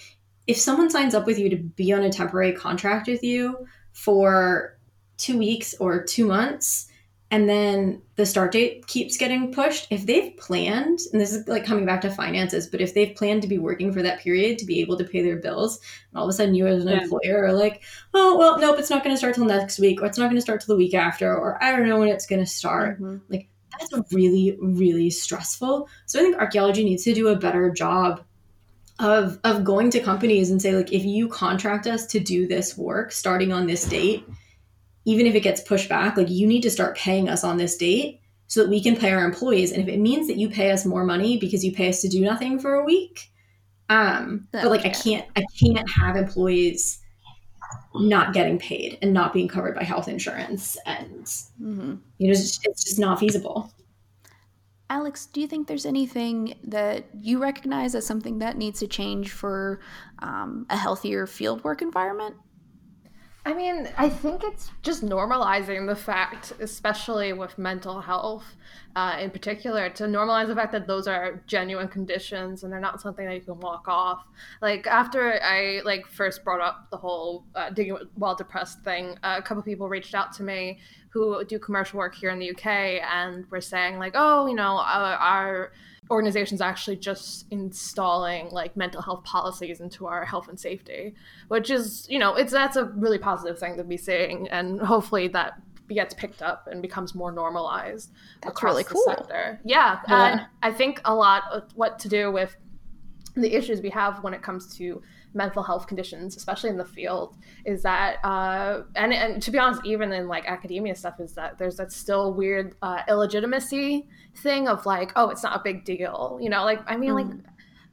if someone signs up with you to be on a temporary contract with you for two weeks or two months, and then the start date keeps getting pushed, if they've planned, and this is like coming back to finances, but if they've planned to be working for that period to be able to pay their bills, and all of a sudden you as an Yeah. employer are like, oh well nope it's not going to start till next week or it's not going to start till the week after or i don't know when it's going to start Mhm. that's really really stressful so i think archaeology needs to do a better job of of going to companies and say like if you contract us to do this work starting on this date even if it gets pushed back like you need to start paying us on this date so that we can pay our employees. And if it means that you pay us more money because you pay us to do nothing for a week um but like i can't i can't have employees not getting paid and not being covered by health insurance and Mhm. you know it's just, it's just not feasible Alex, do you think there's anything that you recognize as something that needs to change for um, a healthier fieldwork environment? I mean, I think it's just normalizing the fact, especially with mental health uh, in particular, to normalize the fact that those are genuine conditions and they're not something that you can walk off. Like after I like first brought up the whole uh, digging while depressed thing, uh, a couple people reached out to me who do commercial work here in the UK and were saying like, oh, you know, our, our organizations actually just installing like mental health policies into our health and safety which is you know it's that's a really positive thing to be seeing and hopefully that gets picked up and becomes more normalized that's really cool sector. Yeah, yeah and i think a lot of what to do with the issues we have when it comes to mental health conditions, especially in the field, is that uh, and and to be honest, even in like academia stuff, is that there's that still weird uh, illegitimacy thing of like, oh, it's not a big deal, you know? Like, I mean, mm. like,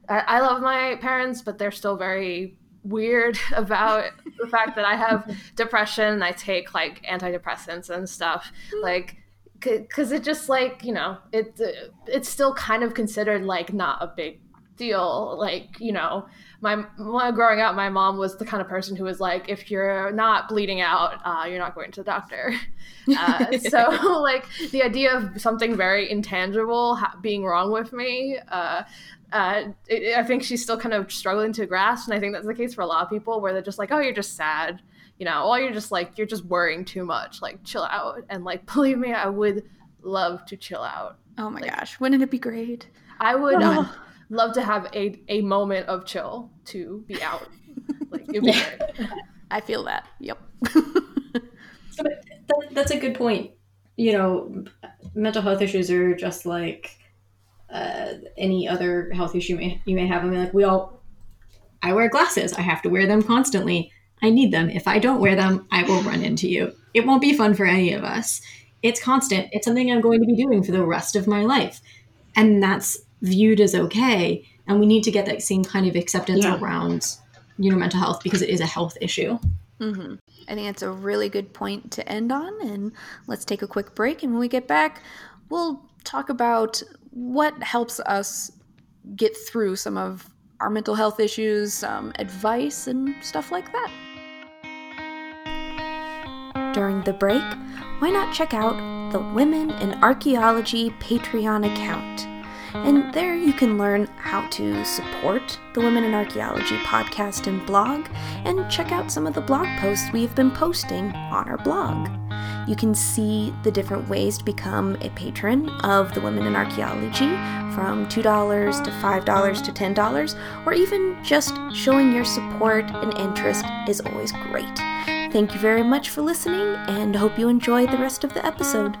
I, I love my parents, but they're still very weird about the fact that I have depression and I take like antidepressants and stuff, mm. like because it just like you know it it's still kind of considered like not a big deal like you know my growing up, my mom was the kind of person who was like, if you're not bleeding out, uh, you're not going to the doctor. Uh, so like the idea of something very intangible ha- being wrong with me. Uh, uh, it, I think she's still kind of struggling to grasp, and I think that's the case for a lot of people, where they're just like, "Oh, you're just sad," you know, or you're just like, you're just worrying too much. Like, chill out. And like, believe me, I would love to chill out. Oh my like, gosh, wouldn't it be great? I would. Oh love to have a, a moment of chill to be out. like it'd be great. I feel that. Yep. that, that's a good point. You know, mental health issues are just like uh, any other health issue you may, you may have. I mean, like we all, I wear glasses. I have to wear them constantly. I need them. If I don't wear them, I will run into you. It won't be fun for any of us. It's constant. It's something I'm going to be doing for the rest of my life. And that's viewed as okay and we need to get that same kind of acceptance yeah. around you know mental health because it is a health issue mm-hmm. i think it's a really good point to end on and let's take a quick break and when we get back we'll talk about what helps us get through some of our mental health issues some advice and stuff like that during the break why not check out the women in archaeology patreon account and there you can learn how to support the Women in Archaeology podcast and blog, and check out some of the blog posts we've been posting on our blog. You can see the different ways to become a patron of the Women in Archaeology from $2 to $5 to $10, or even just showing your support and interest is always great. Thank you very much for listening and hope you enjoy the rest of the episode.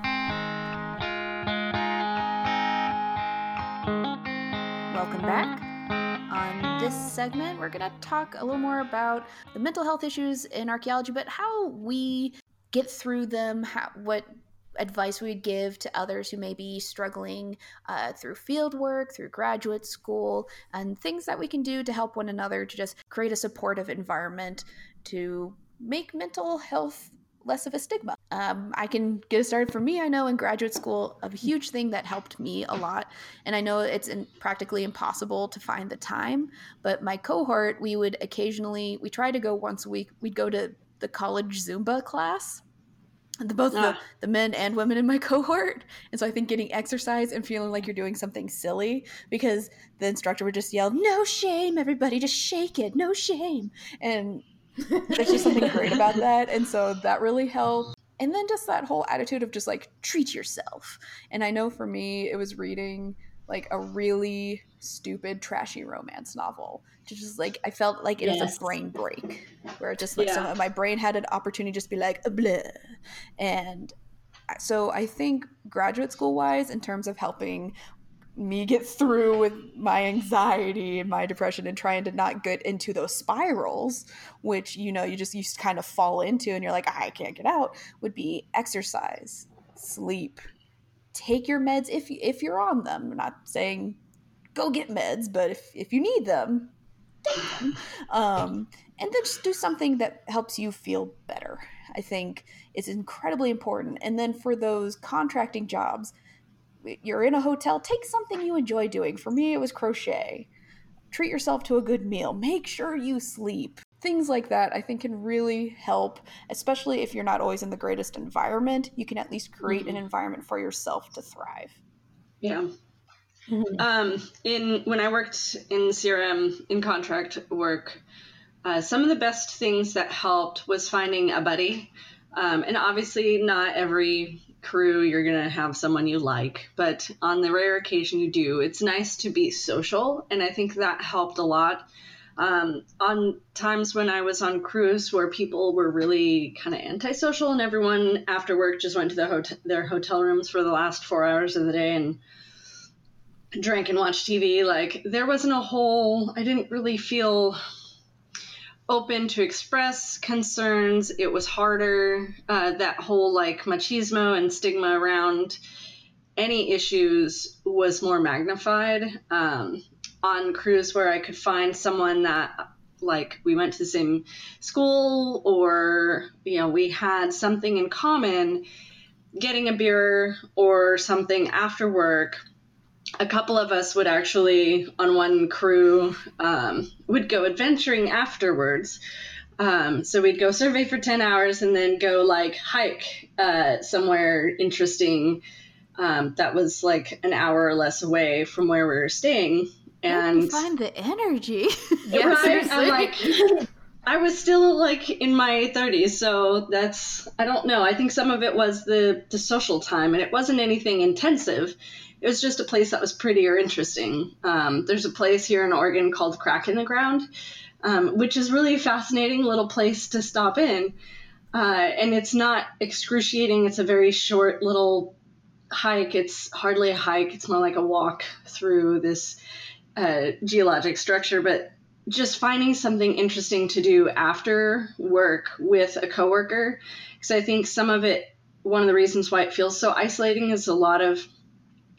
This segment, we're going to talk a little more about the mental health issues in archaeology, but how we get through them, how, what advice we would give to others who may be struggling uh, through field work, through graduate school, and things that we can do to help one another to just create a supportive environment to make mental health less of a stigma. Um, I can get it started for me. I know in graduate school, a huge thing that helped me a lot, and I know it's in, practically impossible to find the time, but my cohort, we would occasionally, we try to go once a week, we'd go to the college Zumba class. The, both ah. the, the men and women in my cohort. And so I think getting exercise and feeling like you're doing something silly because the instructor would just yell, No shame, everybody, just shake it, no shame. And there's just something great about that. And so that really helped. And then just that whole attitude of just like treat yourself. And I know for me, it was reading like a really stupid, trashy romance novel. To just like I felt like it yes. was a brain break, where it just like yeah. some, my brain had an opportunity to just be like blah, and uh, so I think graduate school wise, in terms of helping me get through with my anxiety and my depression and trying to not get into those spirals which you know you just you kind of fall into and you're like i can't get out would be exercise sleep. Take your meds if if you're on them. I'm not saying go get meds but if if you need them. Um and then just do something that helps you feel better i think is incredibly important. And then for those contracting jobs you're in a hotel, take something you enjoy doing. For me, it was crochet. Treat yourself to a good meal. Make sure you sleep. Things like that, I think, can really help, especially if you're not always in the greatest environment. You can at least create mm-hmm. an environment for yourself to thrive. Yeah. Mm-hmm. Um, in when I worked in CRM in contract work, uh, some of the best things that helped was finding a buddy. Um, and obviously, not every crew you're going to have someone you like, but on the rare occasion you do, it's nice to be social. And I think that helped a lot. Um, on times when I was on crews where people were really kind of antisocial and everyone after work just went to the hotel, their hotel rooms for the last four hours of the day and drank and watched TV, like there wasn't a whole, I didn't really feel open to express concerns. It was harder. Uh, that whole like machismo and stigma around any issues was more magnified. Um, on crews where I could find someone that like we went to the same school or you know we had something in common getting a beer or something after work a couple of us would actually on one crew um, would go adventuring afterwards um, so we'd go survey for 10 hours and then go like hike uh, somewhere interesting um, that was like an hour or less away from where we were staying and find the energy yeah right? I'm like I was still like in my 30s, so that's I don't know. I think some of it was the the social time, and it wasn't anything intensive it was just a place that was pretty or interesting. Um, there's a place here in Oregon called Crack in the Ground, um, which is really a fascinating little place to stop in. Uh, and it's not excruciating. It's a very short little hike. It's hardly a hike. It's more like a walk through this uh, geologic structure. But just finding something interesting to do after work with a coworker, because I think some of it, one of the reasons why it feels so isolating is a lot of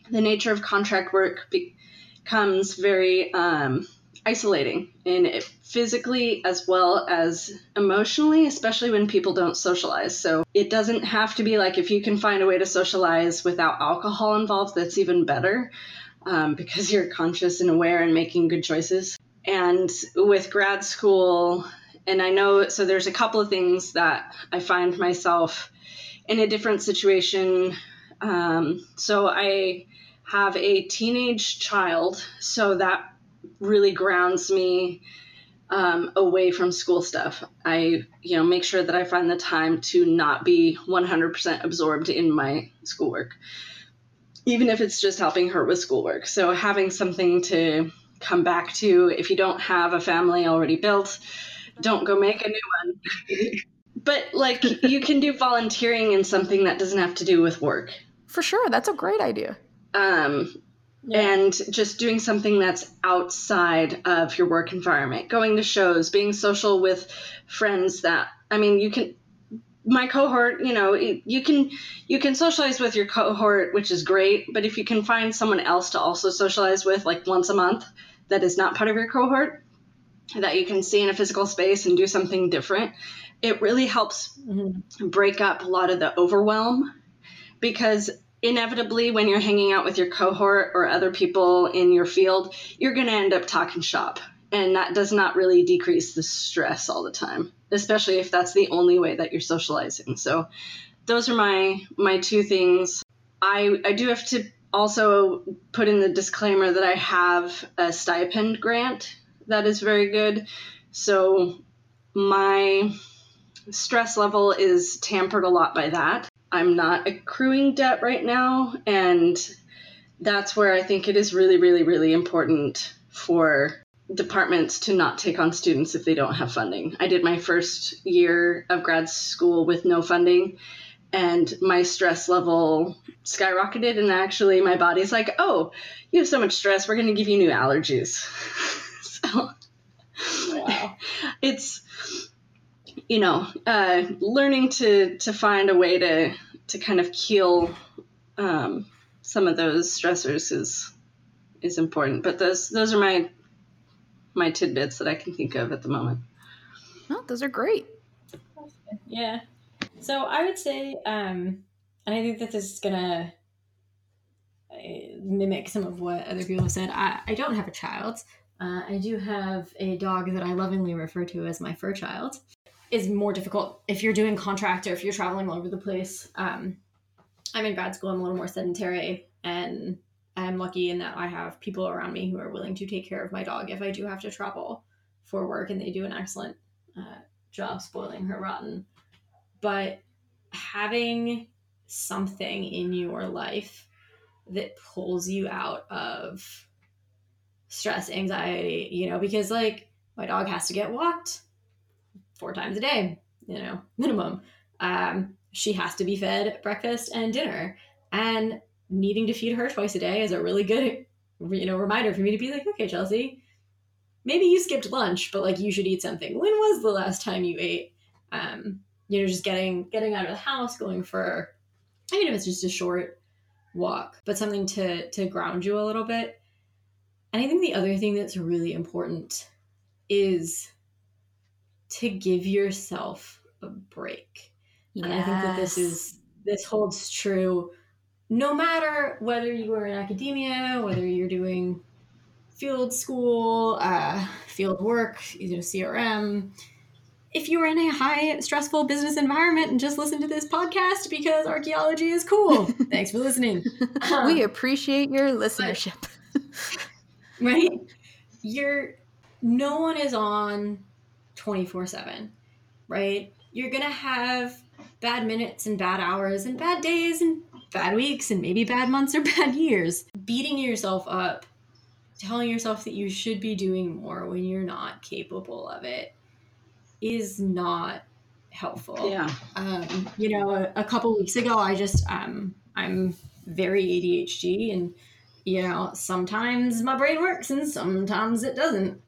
the nature of contract work becomes very um, isolating in it physically as well as emotionally, especially when people don't socialize. So it doesn't have to be like if you can find a way to socialize without alcohol involved, that's even better um, because you're conscious and aware and making good choices. And with grad school, and I know, so there's a couple of things that I find myself in a different situation. Um, so I have a teenage child, so that really grounds me um, away from school stuff. I, you know, make sure that I find the time to not be 100% absorbed in my schoolwork, even if it's just helping her with schoolwork. So having something to come back to. If you don't have a family already built, don't go make a new one. but like you can do volunteering in something that doesn't have to do with work. For sure, that's a great idea um, yeah. and just doing something that's outside of your work environment going to shows being social with friends that i mean you can my cohort you know you can you can socialize with your cohort which is great but if you can find someone else to also socialize with like once a month that is not part of your cohort that you can see in a physical space and do something different it really helps mm-hmm. break up a lot of the overwhelm because inevitably when you're hanging out with your cohort or other people in your field you're going to end up talking shop. And that does not really decrease the stress all the time especially if that's the only way that you're socializing. So those are my my two things. I i do have to also put in the disclaimer that i have a stipend grant that is very good. So my stress level is tampered a lot by that I'm not accruing debt right now. And that's where I think it is really, really, really important for departments to not take on students if they don't have funding. I did my first year of grad school with no funding and my stress level skyrocketed and actually my body's like, "Oh, you have so much stress, we're going to give you new allergies." so wow. it's you know, uh, learning to to find a way to to kind of kill um, some of those stressors is is important. But those those are my my tidbits that I can think of at the moment. Oh, those are great. Yeah. So I would say, um, and I think that this is gonna mimic some of what other people have said. I, I don't have a child. Uh, I do have a dog that I lovingly refer to as my fur child. Is more difficult if you're doing contract or if you're traveling all over the place. Um, I'm in grad school. I'm a little more sedentary, and I'm lucky in that I have people around me who are willing to take care of my dog if I do have to travel for work, and they do an excellent uh, job spoiling her rotten. But having something in your life that pulls you out of stress, anxiety, you know, because like my dog has to get walked four times a day, you know, minimum. Um, she has to be fed breakfast and dinner. And needing to feed her twice a day is a really good, you know, reminder for me to be like, okay, Chelsea, maybe you skipped lunch, but like you should eat something. When was the last time you ate? Um, you know, just getting getting out of the house, going for, even if it's just a short walk, but something to to ground you a little bit. And I think the other thing that's really important is to give yourself a break. Yes. And I think that this is this holds true no matter whether you are in academia, whether you're doing field school, uh, field work, you know, CRM, if you are in a high stressful business environment and just listen to this podcast because archaeology is cool. Thanks for listening. Um, we appreciate your listenership. right? You're no one is on 24/7, right? You're going to have bad minutes and bad hours and bad days and bad weeks and maybe bad months or bad years. Beating yourself up, telling yourself that you should be doing more when you're not capable of it is not helpful. Yeah. Um, you know, a, a, couple weeks ago, I just um, I'm very ADHD, and you know, sometimes my brain works and sometimes it doesn't.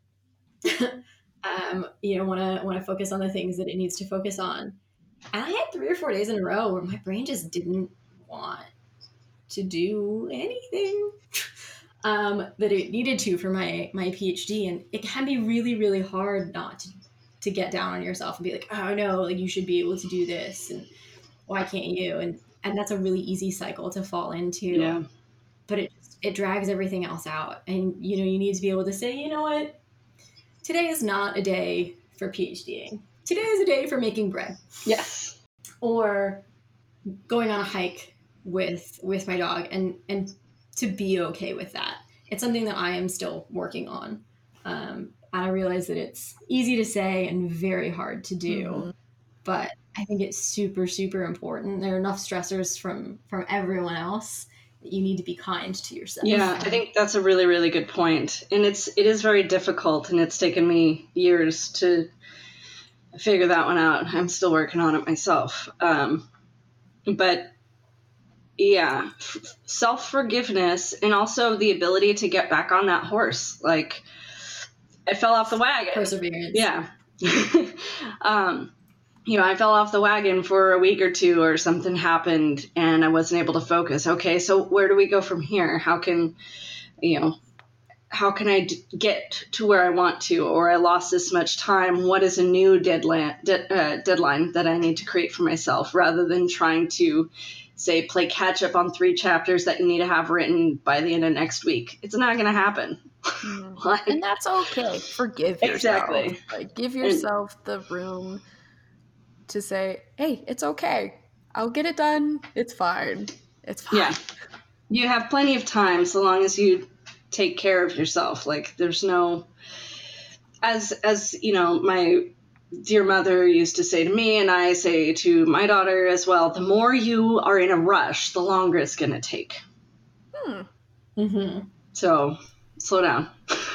um, you know, want to want to focus on the things that it needs to focus on. And I had three or four days in a row where my brain just didn't want to do anything um, that it needed to for my my PhD, and it can be really really hard not to to get down on yourself and be like, oh no, like you should be able to do this and why can't you? And and that's a really easy cycle to fall into. Yeah. But it it drags everything else out. And you know, you need to be able to say, you know what? Today is not a day for PhDing. Today is a day for making bread. Yes. Or going on a hike with with my dog and and to be okay with that. It's something that I am still working on. Um, I realize that it's easy to say and very hard to do, mm-hmm. but I think it's super, super important. There are enough stressors from from everyone else you need to be kind to yourself. Yeah, I think that's a really, really good point. And it's it is very difficult and it's taken me years to figure that one out. I'm still working on it myself. Um, but yeah, f- self forgiveness and also the ability to get back on that horse. Like I fell off the wagon. Perseverance. Yeah. um, you know, I fell off the wagon for a week or two, or something happened, and I wasn't able to focus. Okay, so where do we go from here? How can, you know, how can I d- get to where I want to? Or I lost this much time. What is a new deadline de- uh, deadline that I need to create for myself, rather than trying to say play catch up on three chapters that you need to have written by the end of next week. It's not going to happen. Mm. like, and that's okay. Forgive yourself. Exactly. Like give yourself and, the room to say, "Hey, it's okay. I'll get it done. It's fine. It's fine." Yeah. You have plenty of time so long as you take care of yourself. Like there's no as as you know, my dear mother used to say to me, and I say to my daughter as well the more you are in a rush, the longer it's going to take. Hmm. Mm-hmm. So slow down.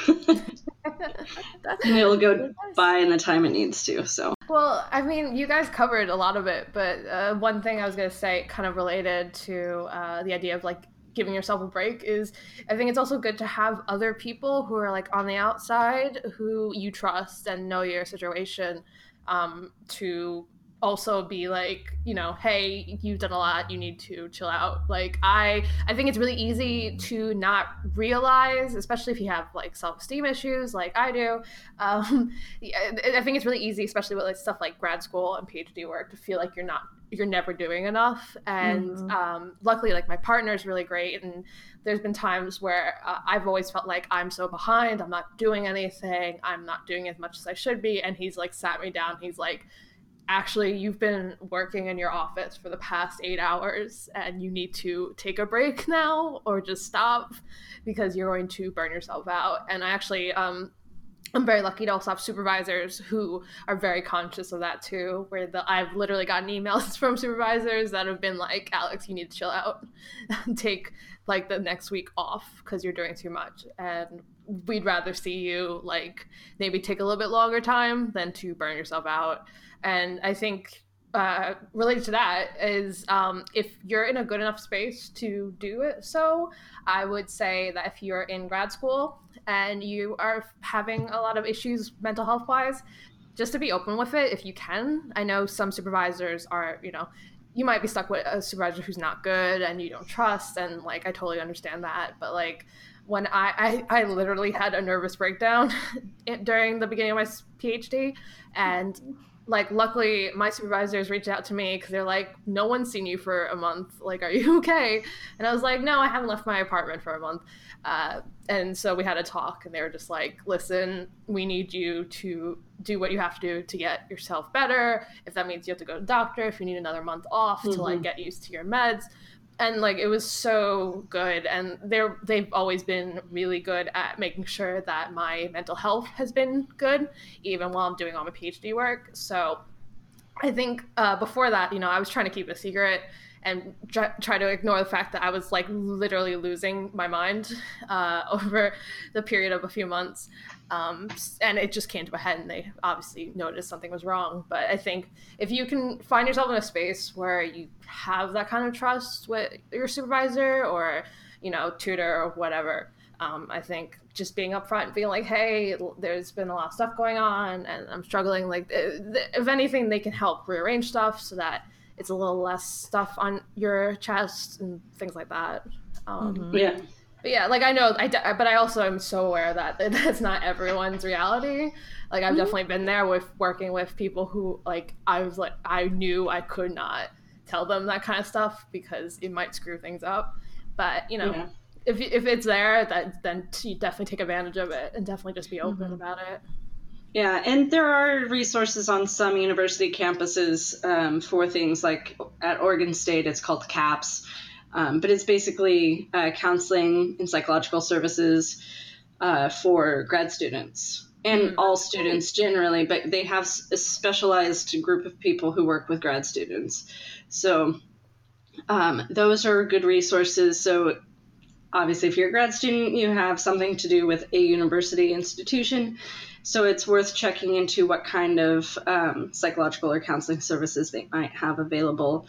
and it'll go by in the time it needs to. So. Well, I mean, you guys covered a lot of it, but uh, one thing I was going to say, kind of related to uh, the idea of like giving yourself a break is I think it's also good to have other people who are like on the outside who you trust and know your situation um, to also be like you know hey you've done a lot you need to chill out like i i think it's really easy to not realize especially if you have like self-esteem issues like i do um, i think it's really easy especially with like stuff like grad school and phd work to feel like you're not you're never doing enough. And mm-hmm. um, luckily, like my partner is really great. And there's been times where uh, I've always felt like I'm so behind, I'm not doing anything, I'm not doing as much as I should be. And he's like sat me down. He's like, actually you've been working in your office for the past eight hours and you need to take a break now or just stop because you're going to burn yourself out. And i actually um, I'm very lucky to also have supervisors who are very conscious of that too. Where the I've literally gotten emails from supervisors that have been like, "Alex, you need to chill out, take like the next week off because you're doing too much, and we'd rather see you like maybe take a little bit longer time than to burn yourself out." And I think uh, related to that is um, if you're in a good enough space to do it so i would say that if you're in grad school and you are having a lot of issues mental health wise just to be open with it if you can. I know some supervisors are you know you might be stuck with a supervisor who's not good and you don't trust and like i totally understand that but like when I, I, I literally had a nervous breakdown during the beginning of my phd and like luckily my supervisors reached out to me because they're like no one's seen you for a month like are you okay and i was like no i haven't left my apartment for a month uh, and so we had a talk and they were just like listen we need you to do what you have to do to get yourself better if that means you have to go to the doctor if you need another month off mm-hmm. to like mm-hmm. get used to your meds and like it was so good and they're they've always been really good at making sure that my mental health has been good even while i'm doing all my phd work so i think uh, before that you know i was trying to keep it a secret and try to ignore the fact that I was like literally losing my mind uh, over the period of a few months. Um, and it just came to a head, and they obviously noticed something was wrong. But I think if you can find yourself in a space where you have that kind of trust with your supervisor or you know tutor or whatever, um, I think just being upfront and being like, "Hey, there's been a lot of stuff going on, and I'm struggling." Like, if anything, they can help rearrange stuff so that it's a little less stuff on your chest and things like that. Um, mm-hmm. Yeah. But yeah, like I know, I de- but I also am so aware that that's not everyone's reality. Like I've mm-hmm. definitely been there with working with people who like I was like I knew I could not tell them that kind of stuff because it might screw things up. But you know, yeah. if if it's there, that then you definitely take advantage of it and definitely just be open mm-hmm. about it. Yeah, and there are resources on some university campuses um, for things like at Oregon State, it's called CAPS um, but it's basically uh, counseling and psychological services uh, for grad students and mm-hmm. all students generally, but they have a specialized group of people who work with grad students. So um, those are good resources. So obviously, if you're a grad student, you have something to do with a university institution. So it's worth checking into what kind of um, psychological or counseling services they might have available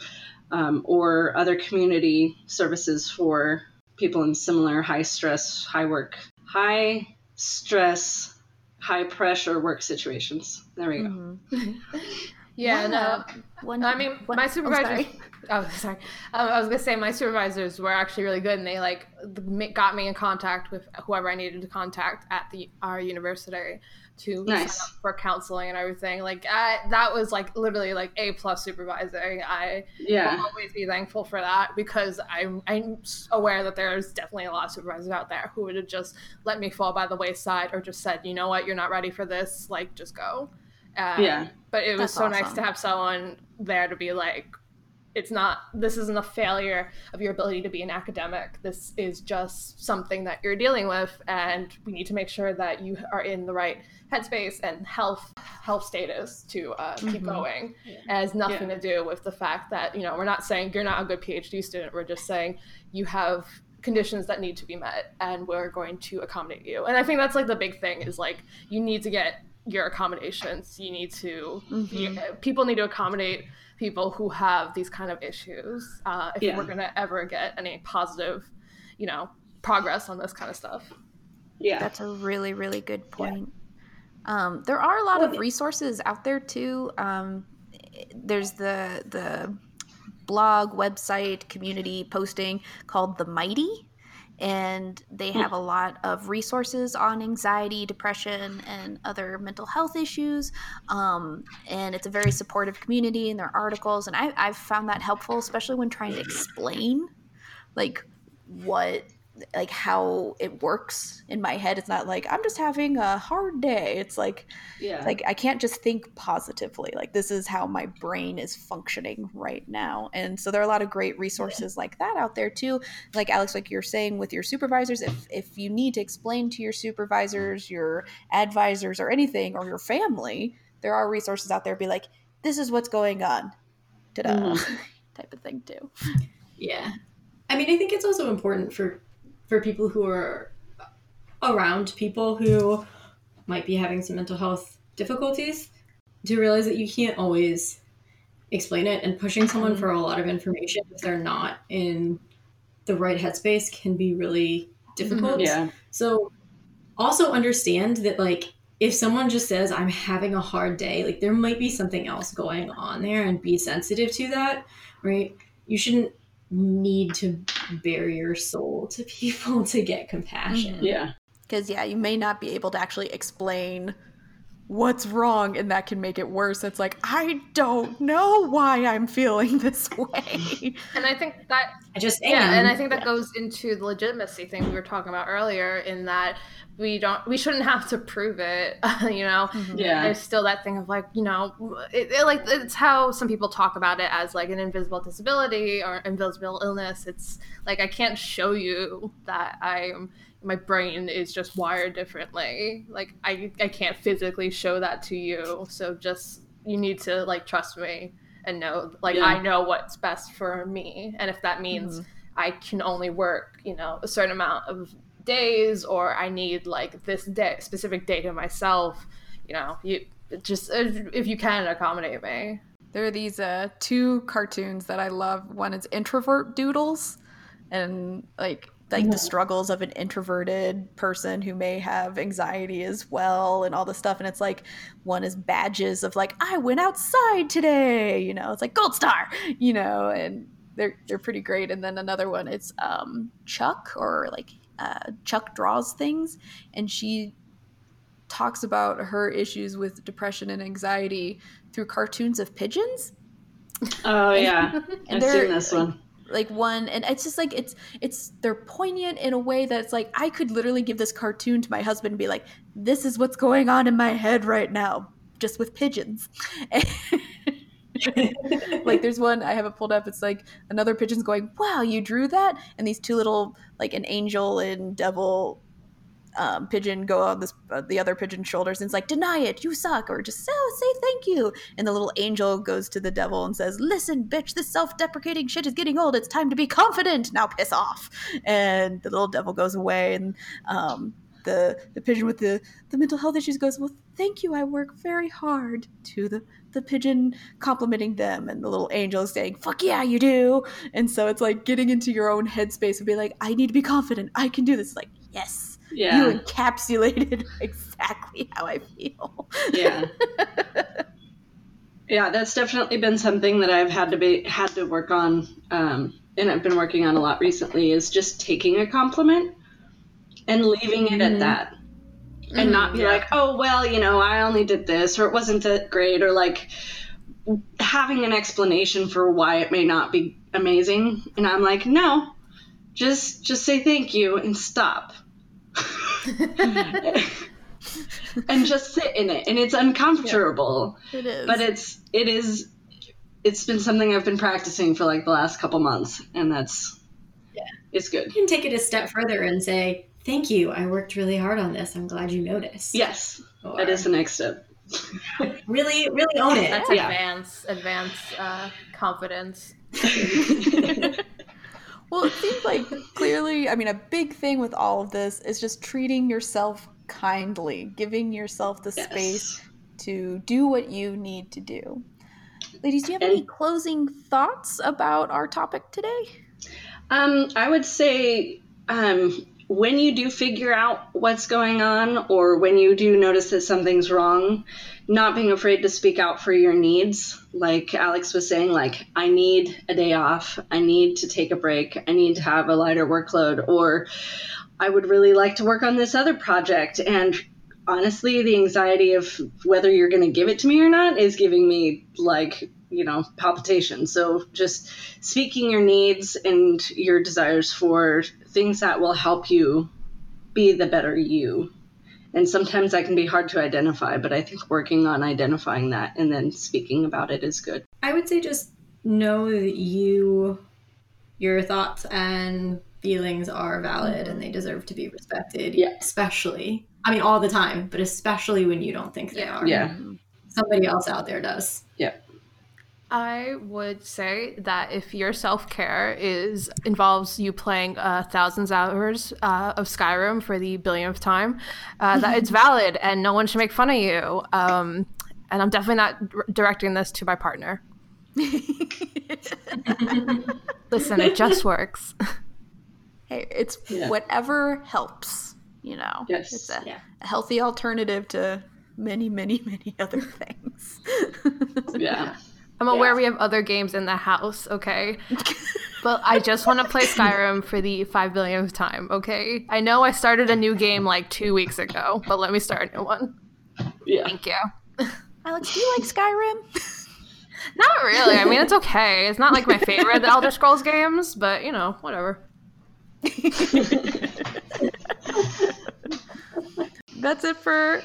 um, or other community services for people in similar high stress, high work, high stress, high pressure work situations. There we go. Mm-hmm. yeah, no. One, I mean, one, my supervisor. Oh, sorry. Oh, sorry. Um, I was gonna say my supervisors were actually really good, and they like got me in contact with whoever I needed to contact at the our university to nice. sign up for counseling and everything. Like I, that was like literally like a plus supervising. I yeah. will always be thankful for that because I'm I'm aware that there's definitely a lot of supervisors out there who would have just let me fall by the wayside or just said, you know what, you're not ready for this, like just go. Um, yeah. But it was That's so awesome. nice to have someone there to be like, it's not this isn't a failure of your ability to be an academic this is just something that you're dealing with and we need to make sure that you are in the right headspace and health health status to uh, keep mm-hmm. going yeah. it has nothing yeah. to do with the fact that you know we're not saying you're not a good phd student we're just saying you have conditions that need to be met and we're going to accommodate you and i think that's like the big thing is like you need to get your accommodations you need to mm-hmm. you, people need to accommodate people who have these kind of issues uh, if yeah. we're going to ever get any positive you know progress on this kind of stuff. Yeah. That's a really really good point. Yeah. um, there are a lot well, of resources out there too. Um, there's the the blog website community posting called the mighty and they have a lot of resources on anxiety, depression, and other mental health issues. Um, and it's a very supportive community in their articles, and I, I've found that helpful, especially when trying to explain like what like how it works in my head. It's not like i'm just having a hard day. It's like yeah. like i can't just think positively. Like this is how my brain is functioning right now. And so there are a lot of great resources yeah. like that out there too. Like alex like you're saying with your supervisors if if you need to explain to your supervisors your advisors or anything or your family there are resources out there be like this is what's going on. Ta-da. Mm-hmm. type of thing too. Yeah. I mean i think it's also important for for people who are around people who might be having some mental health difficulties to realize that you can't always explain it and pushing someone mm-hmm. for a lot of information if they're not in the right headspace can be really difficult. Mm-hmm. Yeah. So also understand that like if someone just says I'm having a hard day, like there might be something else going on there and be sensitive to that, right? You shouldn't need to bare your soul to people to get compassion. Mm-hmm. Yeah. Because, yeah, you may not be able to actually explain what's wrong and that can make it worse it's like i don't know why i'm feeling this way and i think that i just yeah am. and i think that yeah. goes into the legitimacy thing we were talking about earlier in that we don't we shouldn't have to prove it you know mm-hmm. yeah there's still that thing of like you know it, it, like it's how some people talk about it as like an invisible disability or invisible illness it's like i can't show you that i'm my brain is just wired differently like i i can't physically show that to you so just you need to like trust me and know like yeah. i know what's best for me and if that means mm-hmm. i can only work you know a certain amount of days or I need like this day specific day to myself, you know, you just if you can accommodate me. There are these uh, two cartoons that I love. One is Introvert Doodles, and like like the struggles of an introverted person who may have anxiety as well and all this stuff and it's like one is badges of like i went outside today you know it's like gold star you know and they're they're pretty great and then another one it's um chuck or like uh, Chuck draws things, and she talks about her issues with depression and anxiety through cartoons of pigeons. Oh yeah, and I've seen this one. Like one, and it's just like it's it's they're poignant in a way that's like I could literally give this cartoon to my husband and be like, "This is what's going on in my head right now, just with pigeons." like there's one I have it pulled up. It's like another pigeon's going, "Wow, you drew that!" And these two little like an angel and devil um, pigeon go on this uh, the other pigeon's shoulders and it's like, "Deny it, you suck," or just oh, say thank you. And the little angel goes to the devil and says, "Listen, bitch, this self-deprecating shit is getting old. It's time to be confident. Now piss off." And the little devil goes away and. Um, the, the pigeon with the, the mental health issues goes, Well, thank you. I work very hard to the the pigeon complimenting them and the little angel saying, fuck yeah, you do. And so it's like getting into your own headspace and be like, I need to be confident. I can do this. Like, yes. Yeah. You encapsulated exactly how I feel. Yeah. yeah, that's definitely been something that I've had to be had to work on. Um, and I've been working on a lot recently is just taking a compliment and leaving it mm-hmm. at that and not be mm-hmm. yeah. like, oh, well, you know, I only did this or it wasn't that great or like having an explanation for why it may not be amazing. And I'm like, no, just just say thank you and stop. and just sit in it and it's uncomfortable yeah, it is but it's it is it's been something i've been practicing for like the last couple months and that's yeah it's good you can take it a step further and say thank you. I worked really hard on this. I'm glad you noticed. Yes, or, that is the next step. really, really own it. That's yeah. advance, advance uh, confidence. well, it seems like clearly, I mean, a big thing with all of this is just treating yourself kindly, giving yourself the yes. space to do what you need to do. Ladies, do you have and, any closing thoughts about our topic today? Um, I would say um, when you do figure out what's going on or when you do notice that something's wrong, not being afraid to speak out for your needs. Like Alex was saying, like, I need a day off. I need to take a break. I need to have a lighter workload. Or I would really like to work on this other project. And honestly, the anxiety of whether you're going to give it to me or not is giving me like you know palpitations. So just speaking your needs and your desires for things that will help you be the better you. And sometimes that can be hard to identify but i think working on identifying that and then speaking about it is good. I would say just know that you your thoughts and feelings are valid and they deserve to be respected yeah. especially i mean all the time but especially when you don't think they yeah. are. Yeah. Somebody else out there does I would say that if your self care is involves you playing uh, thousands of hours uh, of Skyrim for the billionth time, uh, that it's valid and no one should make fun of you. Um, and I'm definitely not r- directing this to my partner. Listen, it just works. Hey, it's Yeah. whatever helps. You know, Yes. it's a, Yeah. a healthy alternative to many, many, many other things. yeah I'm aware Yeah. we have other games in the house, okay? but I just want to play Skyrim for the five billionth time, okay? I know I started a new game like two weeks ago, but let me start a new one. yeah Thank you. Alex, do you like Skyrim? Not really. I mean, it's okay. It's not like my favorite Elder Scrolls games, but you know, whatever. That's it for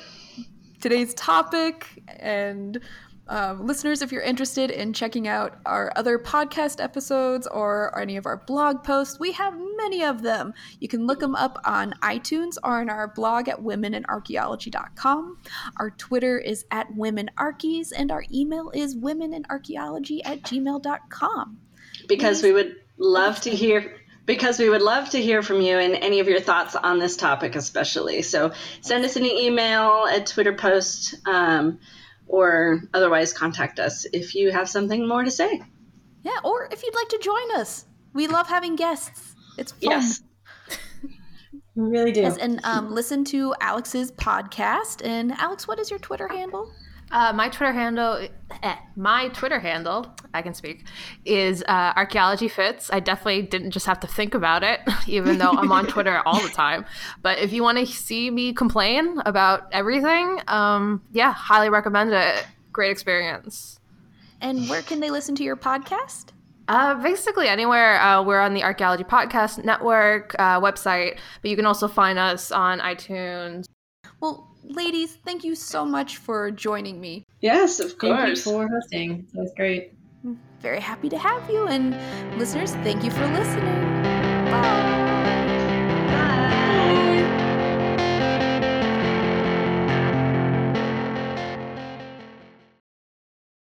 today's topic. And um, listeners, if you're interested in checking out our other podcast episodes or any of our blog posts, we have many of them. You can look them up on iTunes or on our blog at womeninarchaeology.com. Our Twitter is at womenarchies, and our email is womeninarchaeology at gmail.com. because we would love to hear because we would love to hear from you and any of your thoughts on this topic especially so send us an email a twitter post um, or otherwise contact us if you have something more to say Yeah, or if you'd like to join us, we love having guests. It's fun. yes We really do. Yes, and um, listen to Alex's podcast. And Alex, what is your Twitter handle? Uh, my Twitter handle, eh, my Twitter handle, I can speak, is uh, archaeology fits. I definitely didn't just have to think about it, even though I'm on Twitter all the time. But if you want to see me complain about everything, um, yeah, highly recommend it. Great experience. And where can they listen to your podcast? Uh, basically anywhere. Uh, we're on the Archaeology Podcast Network uh, website, but you can also find us on iTunes. Well, ladies, thank you so much for joining me. yes of course. Thank you for hosting. That was great. Very happy to have you. And listeners, thank you for listening.